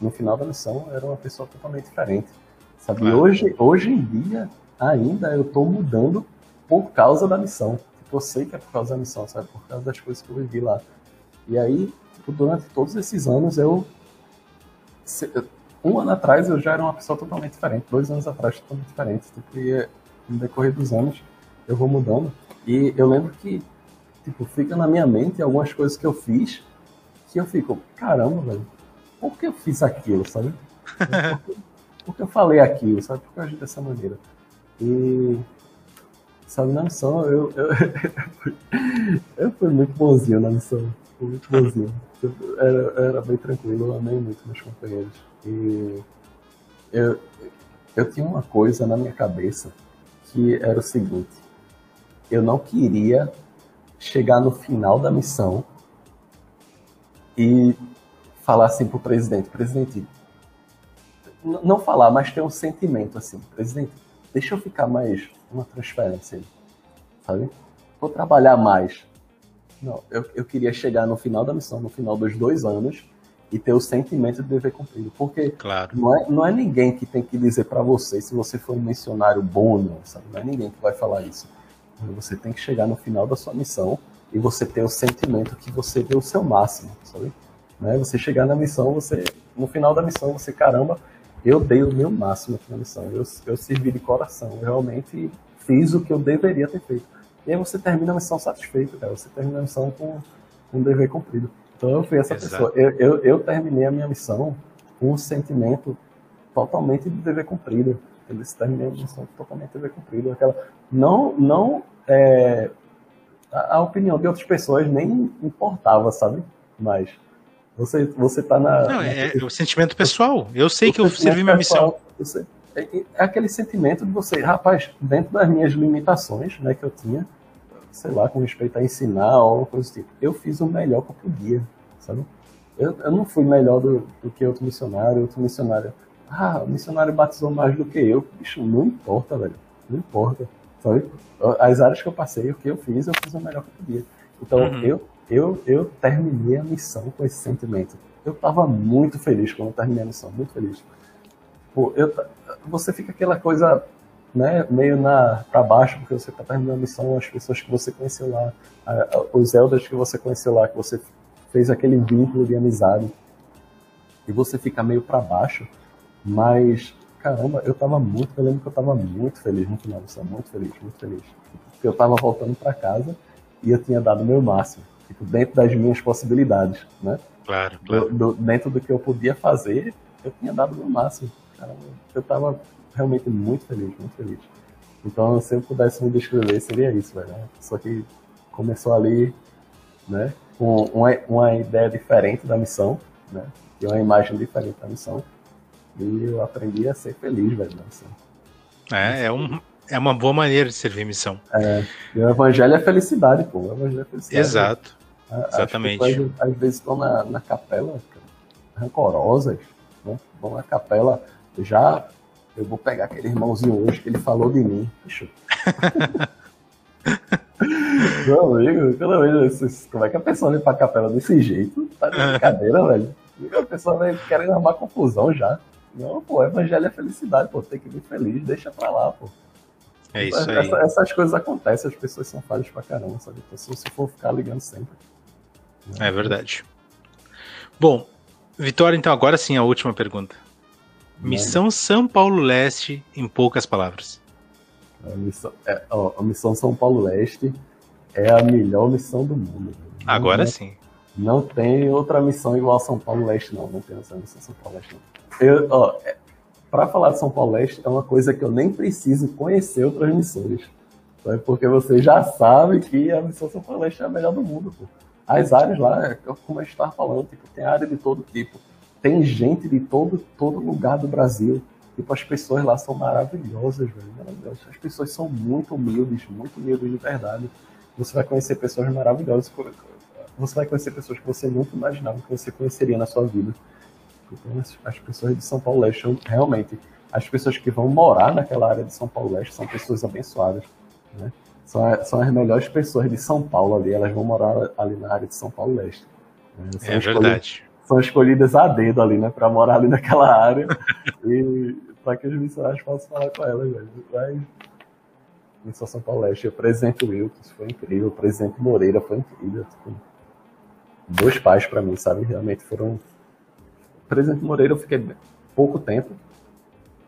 no final da missão, era uma pessoa totalmente diferente, sabe? Claro. hoje, hoje em dia, ainda eu tô mudando por causa da missão. Tipo, eu sei que é por causa da missão, sabe? Por causa das coisas que eu vivi lá. E aí, tipo, durante todos esses anos, eu. se- Um ano atrás eu já era uma pessoa totalmente diferente. Dois anos atrás, totalmente diferente. Tipo, e no decorrer dos anos, eu vou mudando. E eu lembro que, tipo, fica na minha mente algumas coisas que eu fiz que eu fico, caramba, velho, por que eu fiz aquilo, sabe? Por que, por que eu falei aquilo, sabe? Por que eu agi dessa maneira? E, sabe, na missão, eu, eu, eu fui muito bonzinho na missão. Fui muito bonzinho. Eu era, eu era bem tranquilo, eu amei muito meus companheiros. E eu, eu tinha uma coisa na minha cabeça que era o seguinte: eu não queria chegar no final da missão e falar assim pro presidente, presidente, não falar, mas ter um sentimento assim, presidente, deixa eu ficar mais uma transferência sabe? Vou trabalhar mais. Não, eu, eu queria chegar no final da missão, no final dos dois anos, e ter o sentimento de dever cumprido. Porque Claro. não é, não é ninguém que tem que dizer para você se você foi um missionário bom ou não, sabe? Não é ninguém que vai falar isso. Você tem que chegar no final da sua missão e você ter o sentimento que você deu o seu máximo, sabe? Né? Você chegar na missão, você no final da missão, você, caramba, eu dei o meu máximo aqui na missão. Eu, eu servi de coração, eu realmente fiz o que eu deveria ter feito. E aí você termina a missão satisfeito, cara. Você termina a missão com, um dever cumprido. Então eu fui essa Exato. pessoa. Eu, eu, eu terminei a minha missão com um sentimento totalmente de dever cumprido. Eles terminei a missão totalmente de dever cumprido. Aquela, não, não é, a, a opinião de outras pessoas nem importava, sabe? Mas você, você tá na. Não, é, é o sentimento pessoal. Eu sei que eu servi minha missão. pessoal, você- é, é aquele sentimento de você, rapaz, dentro das minhas limitações, né, que eu tinha, sei lá, com respeito a ensinar ou coisa do tipo, eu fiz o melhor que eu podia, sabe? Eu, eu não fui melhor do, do que outro missionário, outro missionário. Ah, o missionário batizou mais do que eu. Bicho, não importa, velho. Não importa. Sabe? As áreas que eu passei, o que eu fiz, eu fiz o melhor que eu podia. Então, Uhum. eu, eu, eu terminei a missão com esse sentimento. Eu tava muito feliz quando eu terminei a missão, muito feliz. Pô, eu, você fica aquela coisa né, meio na para baixo, porque você está terminando a missão, as pessoas que você conheceu lá, os elders que você conheceu lá, que você fez aquele vínculo de amizade, e você fica meio para baixo, mas caramba, eu tava muito, eu lembro que eu tava muito feliz no final da missão, muito feliz, muito feliz. Porque eu tava voltando para casa e eu tinha dado o meu máximo, tipo, dentro das minhas possibilidades, né? Claro, claro. Do, do, dentro do que eu podia fazer, eu tinha dado o meu máximo. Caramba, eu tava realmente muito feliz, muito feliz. Então, se eu pudesse me descrever, seria isso, velho. Só que começou ali, né, com uma, uma ideia diferente da missão, né, e uma imagem diferente da missão. E eu aprendi a ser feliz, velho, na missão. É, é, um, é uma boa maneira de servir missão. É, e o evangelho é felicidade, pô. O evangelho é felicidade. Exato. Exatamente. Pessoas, às vezes estão na, na capela, rancorosas, né? vão na capela já eu vou pegar aquele irmãozinho hoje que ele falou de mim. Bicho. Meu amigo, pelo menos, como é que a pessoa vem pra capela desse jeito? Tá de brincadeira, velho. A pessoa vem querendo arrumar confusão já. Não, pô, evangelho é felicidade, pô, tem que vir feliz, deixa pra lá, pô. É isso Essa, aí. essas coisas acontecem, as pessoas são falhas pra caramba, sabe? Então, se você for ficar ligando sempre. É verdade. Bom, Vitória, então agora sim a última pergunta. Missão São Paulo Leste, em poucas palavras. A missão, é, ó, a missão São Paulo Leste é a melhor missão do mundo. Não, Agora não, sim. Não tem outra missão igual a São Paulo Leste, não. Não tem essa missão São Paulo Leste, não. Eu, ó, é, pra falar de São Paulo Leste, é uma coisa que eu nem preciso conhecer outras missões. Sabe? Porque você já sabe que a missão São Paulo Leste é a melhor do mundo. Pô. As áreas lá, é como a gente estava falando, tipo, tem área de todo tipo tem gente de todo, todo lugar do Brasil. Tipo, as pessoas lá são maravilhosas, velho. Maravilhosas. As pessoas são muito humildes, muito humildes de verdade. Você vai conhecer pessoas maravilhosas. Você vai conhecer pessoas que você nunca imaginava que você conheceria na sua vida. Então, as pessoas de São Paulo Leste, realmente, as pessoas que vão morar naquela área de São Paulo Leste são pessoas abençoadas. Né? São, são as melhores pessoas de São Paulo ali, elas vão morar ali na área de São Paulo Leste. Né? É verdade são escolhidas a dedo ali, né? Pra morar ali naquela área. e para que os missionários possam falar com elas, velho. Mas. Missão São Paulo Leste, o presidente Wilkes foi incrível, o presidente Moreira foi incrível. Tipo, dois pais para mim, sabe? Realmente foram. Presidente Moreira eu fiquei pouco tempo,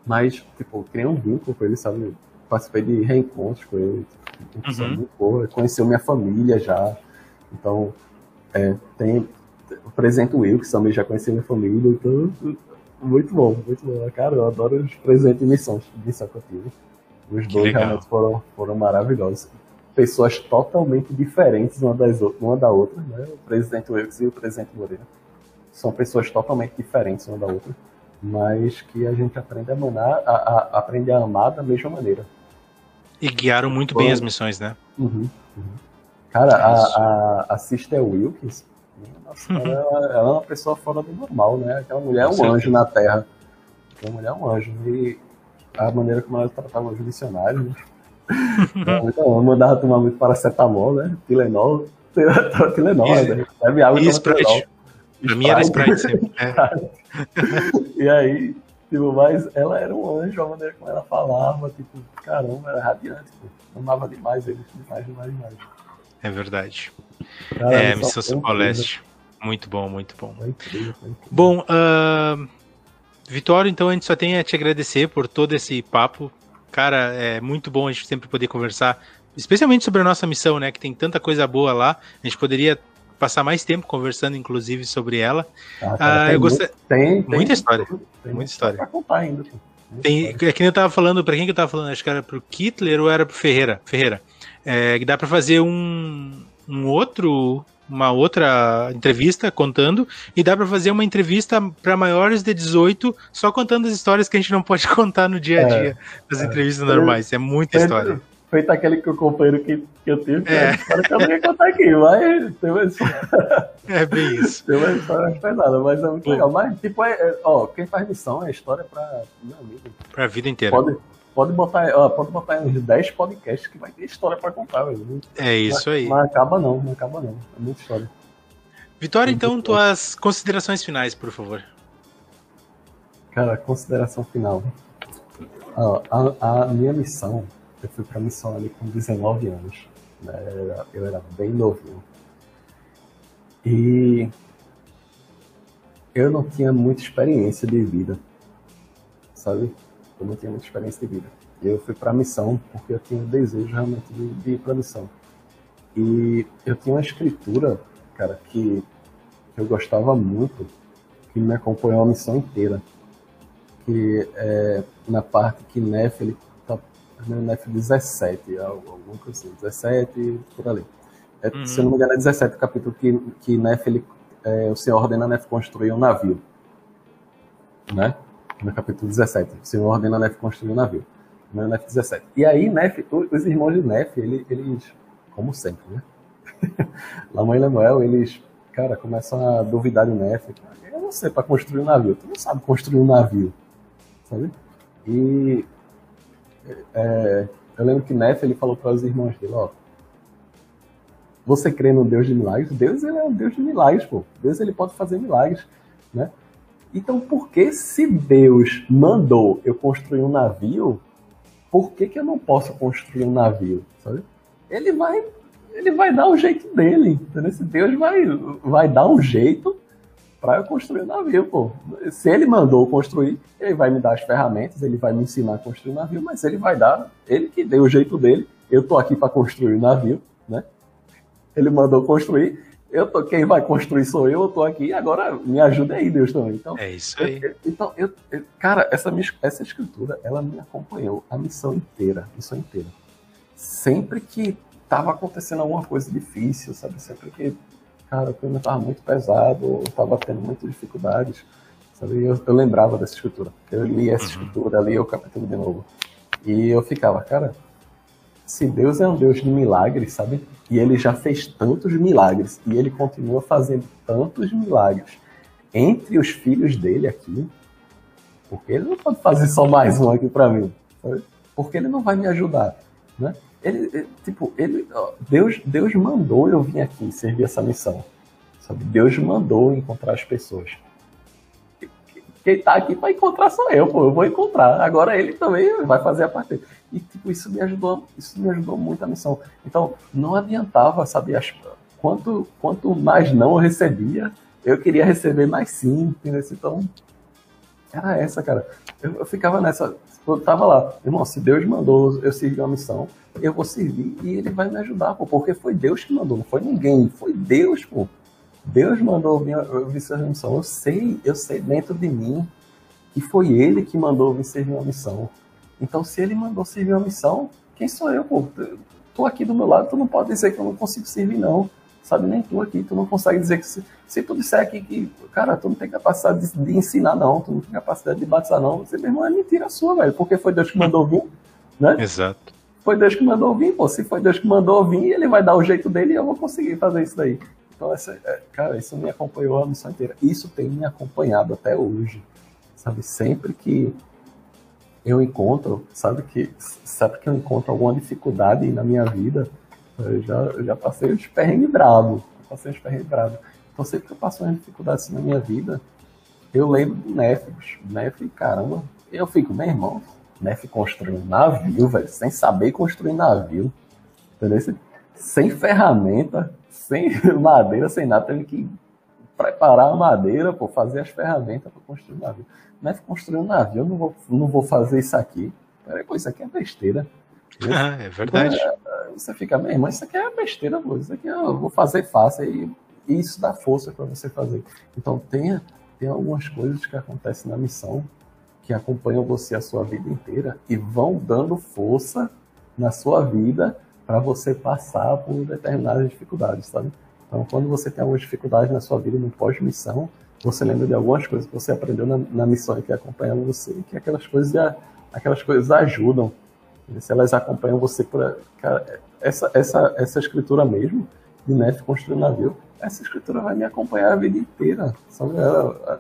mas, tipo, criei um vínculo com ele, sabe? Participei de reencontros com ele. Tipo, uhum. muito boa. Conheceu minha família já. Então, é, tem, o presente Will, que também já conheci minha família, então muito bom, muito bom. Cara, eu adoro os presentes de missão, de missão que eu tive. Os que dois legal. realmente foram, foram maravilhosos. Pessoas totalmente diferentes uma, das, uma da outra, né? O presidente Wilkes e o presidente Moreira. São pessoas totalmente diferentes uma da outra, mas que a gente aprende a amar, a, a, aprende a amar da mesma maneira. E guiaram muito bem as missões, né? Uhum, uhum. Cara, a, a, a Sister Wilkes, nossa, ela, ela, é uma pessoa fora do normal, né? Aquela mulher é um anjo na Terra. Aquela mulher é um anjo. E a maneira como ela tratava os missionários, né? então, mandava tomar muito paracetamol, né? Tilenol. Tilenol, né? Bebe água e Sprite. Pra mim era Sprite sempre. É. e aí, tipo, mas ela era um anjo, a maneira como ela falava, tipo, caramba, era radiante. Pô. Amava demais ele, demais, demais, demais. É verdade. Cara, é, Missão São Paulo Leste. Muito bom, muito bom. Bom, uh, Vitório, então a gente só tem a te agradecer por todo esse papo. Cara, é muito bom a gente sempre poder conversar, especialmente sobre a nossa missão, né? Que tem tanta coisa boa lá. A gente poderia passar mais tempo conversando, inclusive, sobre ela. Ah, cara, uh, eu gostei. Tem, tem, muita história. Tem muita história. Pra contar ainda. Tem, é que eu tava falando, pra quem que eu tava falando? Acho que era pro Kittler ou era pro Ferreira? Ferreira. É, que dá pra fazer um, um outro uma outra entrevista contando e dá para fazer uma entrevista para maiores de 18 só contando as histórias que a gente não pode contar no dia a dia é, das é, entrevistas normais. É muita história. Feito aquele que o companheiro que, que eu tive, é. história que eu não ia contar aqui, mas tem uma história. É bem isso. Tem uma história pesada, mas é muito Pô. legal. Mas, tipo, é, é, ó, quem faz missão é história pra. Meu amigo. Pra vida inteira. Pode, pode botar, ó, pode botar uns 10 podcasts que vai ter história para contar, velho. É isso aí. Não acaba não, não acaba não. É muita história. Vitória, então, tuas considerações finais, por favor. Cara, consideração final. a, a, minha missão, eu fui pra missão ali com 19 anos. Né? Eu, era, eu era bem novinho. E eu não tinha muita experiência de vida, sabe? Eu não tinha muita experiência de vida. Eu fui para a missão porque eu tinha o desejo realmente de, de ir para a missão. E eu tinha uma escritura, cara, que, eu gostava muito, que me acompanhou a missão inteira. Que é na parte que Nef, ele no Nef 17, alguma coisa assim, 17, por ali. É, uhum. Se eu não me engano, é 17 o capítulo que, que Nef, ele, é, o Senhor ordena Nef construir um navio. Né? No capítulo 17. O Senhor ordena Nef construir um navio. No Nef 17. E aí, Nef, os irmãos de Nef, ele, eles, como sempre, né? Lamã e Lemuel, eles, cara, começam a duvidar de Nef. Eu não sei para construir um navio. Tu não sabe construir um navio. Sabe? E é, eu lembro que Nef, ele falou para os irmãos dele, ó, você crê no Deus de milagres? Deus ele é um Deus de milagres, pô. Deus ele pode fazer milagres, né? Então, por que se Deus mandou eu construir um navio, por que, que eu não posso construir um navio, sabe? Ele vai, ele vai dar o jeito dele, entendeu? Se Deus vai, vai dar um jeito para eu construir um navio, pô. Se ele mandou construir, ele vai me dar as ferramentas, ele vai me ensinar a construir um navio, mas ele vai dar, ele que deu o jeito dele. Eu tô aqui para construir um navio, né? ele mandou construir. Eu tô, quem vai construir sou eu, eu tô aqui, agora me ajuda aí, Deus também. Então, é isso aí. Eu, então, eu, cara, essa, essa escritura, ela me acompanhou a missão inteira, missão inteira. Sempre que tava acontecendo alguma coisa difícil, sabe? Sempre que, cara, o clima tava muito pesado, eu tava tendo muitas dificuldades, sabe? Eu, eu lembrava dessa escritura. Eu li essa uhum. escritura, li o capítulo de novo. E eu ficava, cara, se Deus é um Deus de milagres, sabe? E ele já fez tantos milagres e ele continua fazendo tantos milagres entre os filhos dele aqui, porque ele não pode fazer só mais um aqui para mim, porque ele não vai me ajudar, né? Ele, tipo, ele, Deus, Deus mandou eu vir aqui servir essa missão, sabe? Deus mandou encontrar as pessoas. Quem tá aqui para encontrar sou eu, pô, eu vou encontrar. Agora ele também vai fazer a parte. E tipo, isso me ajudou, isso me ajudou muito a missão. Então, não adiantava, sabe, as, quanto, quanto mais não eu recebia, eu queria receber mais sim, entendeu? Então, era essa, cara. Eu, eu ficava nessa, eu tava lá, irmão, se Deus mandou eu servir uma missão, eu vou servir e ele vai me ajudar, pô, porque foi Deus que mandou, não foi ninguém, foi Deus, pô. Deus mandou eu vir servir uma missão. Eu sei, eu sei dentro de mim que foi ele que mandou vir servir uma missão. Então, se ele mandou servir uma missão, quem sou eu, pô? Tô aqui do meu lado, tu não pode dizer que eu não consigo servir, não. Sabe, nem tu aqui, tu não consegue dizer que se, se tu disser aqui que, cara, tu não tem capacidade de, de, ensinar, não, tu não tem capacidade de batizar, não, você, meu irmão, é mentira sua, velho, porque foi Deus que mandou vir, né? Exato. Foi Deus que mandou vir, pô, se foi Deus que mandou vir, ele vai dar o jeito dele e eu vou conseguir fazer isso daí. Então, essa, é, cara, isso me acompanhou a missão inteira. Isso tem me acompanhado até hoje, sabe? Sempre que eu encontro, sabe que sabe que eu encontro alguma dificuldade na minha vida, eu já, eu já passei os perrengues bravos, passei os perrengues bravos. Então sempre que eu passo uma dificuldade assim na minha vida, eu lembro do Nef, Nef, caramba, eu fico, meu irmão, Nef construindo navio, velho, sem saber construir navio, entendeu? Sem ferramenta, sem madeira, sem nada, teve que preparar a madeira, pô, fazer as ferramentas para construir o navio. Mas é construir um navio, eu não vou, não vou fazer isso aqui. Peraí, pô, isso aqui é besteira. Ah, é verdade. É, você fica, meu irmão, isso aqui é besteira, pô. Isso aqui eu vou fazer fácil. E, isso dá força para você fazer. Então, tenha, tem algumas coisas que acontecem na missão que acompanham você a sua vida inteira e vão dando força na sua vida para você passar por determinadas dificuldades, sabe? Então, quando você tem alguma dificuldade na sua vida no pós-missão, você lembra de algumas coisas que você aprendeu na, na missão que acompanham você, que aquelas coisas, aquelas coisas ajudam. Se elas acompanham você por. Cara, essa, essa, essa escritura mesmo, de Nefe construir navio, essa escritura vai me acompanhar a vida inteira. Sabe?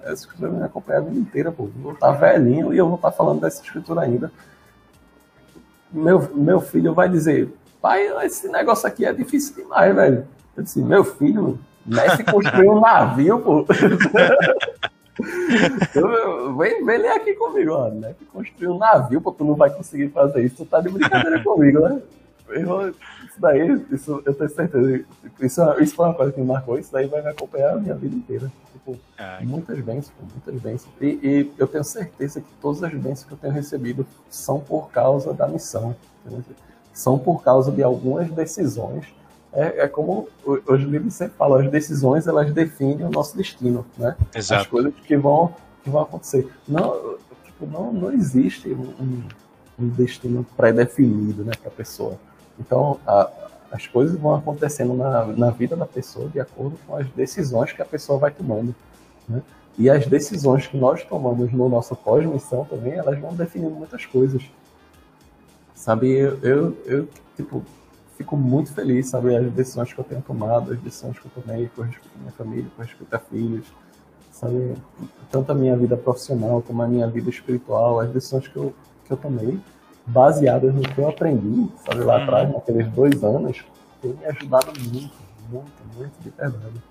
Essa escritura vai me acompanhar a vida inteira, pô. Vou estar velhinho e eu vou estar falando dessa escritura ainda. Meu, meu filho vai dizer, pai, esse negócio aqui é difícil demais, velho. Eu disse, meu filho, Messi construiu um navio, pô. vem, vem ler aqui comigo, ó, né? Que construir um navio, pô, tu não vai conseguir fazer isso, tu tá de brincadeira comigo, né? Eu, isso daí, isso, eu tenho certeza. Isso, isso foi uma coisa que me marcou, isso daí vai me acompanhar a minha vida inteira. Tipo, ah, muitas bênçãos, muitas bênçãos. E, e, eu tenho certeza que todas as bênçãos que eu tenho recebido são por causa da missão. São por causa de algumas decisões. É, é como os livros sempre falam, as decisões elas definem o nosso destino, né? Exato. As coisas que vão, que vão acontecer. Não, tipo, não, não existe um, um destino pré-definido né, para a pessoa. Então, a, as coisas vão acontecendo na, na vida da pessoa de acordo com as decisões que a pessoa vai tomando. Né? E as decisões que nós tomamos no nosso pós-missão também, elas vão definindo muitas coisas. Sabe, eu, eu, eu, tipo, fico muito feliz, sabe, as decisões que eu tenho tomado, as decisões que eu tomei com respeito à minha família, com respeito a filhos, sabe, tanto a minha vida profissional como a minha vida espiritual, as decisões que eu, que eu tomei, baseadas no que eu aprendi, sabe, lá uhum. atrás, naqueles dois anos, tem me ajudado muito, muito, muito de verdade.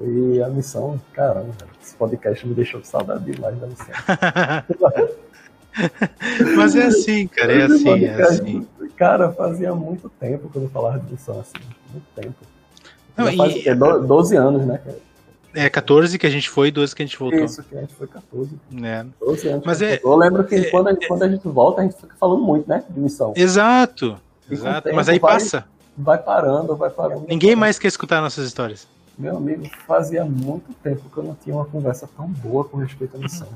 E a missão, caramba, esse podcast me deixou com saudade demais da missão. Mas é assim, cara, é assim, é assim. Cara, fazia muito tempo que eu não falava de missão assim, muito tempo. Não, faz e... 12 anos, né? É 14 que a gente foi e 12 que a gente voltou. Isso, que a gente foi 14. É. 12 anos. Mas é, eu lembro que é, quando, a gente, quando a gente volta, a gente fica falando muito, né? De missão. Exato. Exato. Mas aí vai, passa. Vai parando, vai parando. Ninguém mais quer escutar nossas histórias. Meu amigo, fazia muito tempo que eu não tinha uma conversa tão boa com respeito à missão.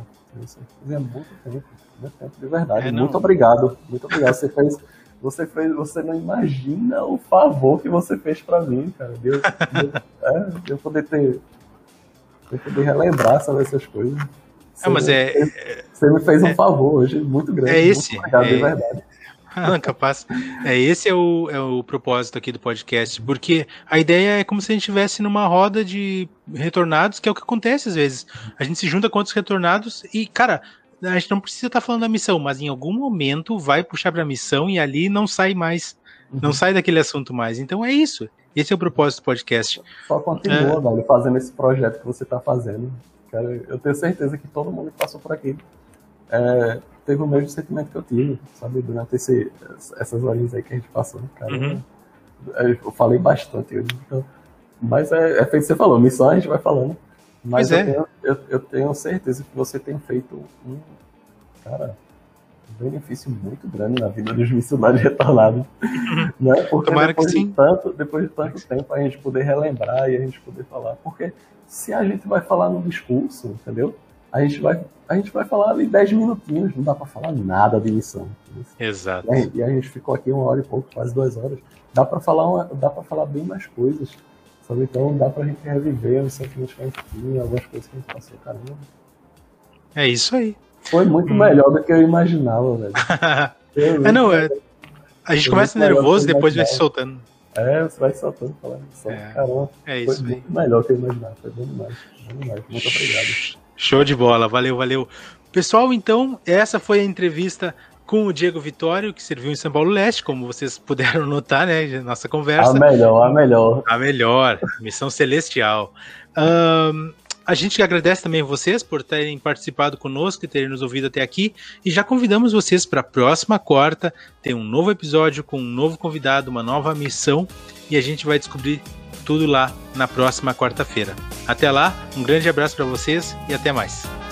Fazia muito tempo, muito tempo de verdade. É, muito obrigado. Muito obrigado. Você fez. Você fez, você não imagina o favor que você fez para mim, cara. Deus, Deus, é, eu poder ter eu poder relembrar sobre essas coisas. Você, mas é, você me fez um é, favor hoje muito grande. É esse. Obrigado, é, de verdade. Ah, capaz. É, esse é o, é o propósito aqui do podcast, porque a ideia é como se a gente estivesse numa roda de retornados, que é o que acontece às vezes. A gente se junta com outros retornados e, cara, a gente não precisa estar tá falando da missão, mas em algum momento vai puxar para a missão e ali não sai mais, uhum. não sai daquele assunto mais. Então é isso. Esse é o propósito do podcast. Só continua, é. velho, fazendo esse projeto que você está fazendo. Cara, eu tenho certeza que todo mundo que passou por aqui é, teve o mesmo sentimento que eu tive, sabe, durante esse, essas horas aí que a gente passou. Cara, uhum. eu falei bastante hoje. Então, mas é, é feito que você falou, missão a gente vai falando. Mas eu, é. tenho, eu, eu, tenho certeza que você tem feito um. Cara, benefício muito grande na vida dos missionários retornados. né? Porque Tomara depois, de tanto, depois de tanto tempo a gente poder relembrar e a gente poder falar. Porque se a gente vai falar no discurso, entendeu? A gente vai, a gente vai falar ali 10 minutinhos, não dá para falar nada de missão. Exato. E a gente ficou aqui uma hora e pouco, quase duas horas. Dá para falar, uma, dá para falar bem mais coisas. Sabe? Então dá pra gente reviver os sentimentos que a gente tinha, algumas coisas que a gente passou, caramba. É isso aí. Foi muito hum. melhor do que eu imaginava, velho. é, não, é, a gente começa nervoso e depois vai se soltando. É, você vai se soltando, falando só. É, Caramba, é isso foi muito melhor do que eu imaginava. Foi bom demais. Bom demais. Muito obrigado. Show de bola, valeu, valeu. Pessoal, então, essa foi a entrevista com o Diego Vitório, que serviu em São Paulo Leste, como vocês puderam notar, né? Nossa conversa. A melhor, a melhor. A melhor, missão celestial. Um, a gente agradece também a vocês por terem participado conosco e terem nos ouvido até aqui. E já convidamos vocês para a próxima quarta ter um novo episódio com um novo convidado, uma nova missão. E a gente vai descobrir tudo lá na próxima quarta-feira. Até lá, um grande abraço para vocês e até mais.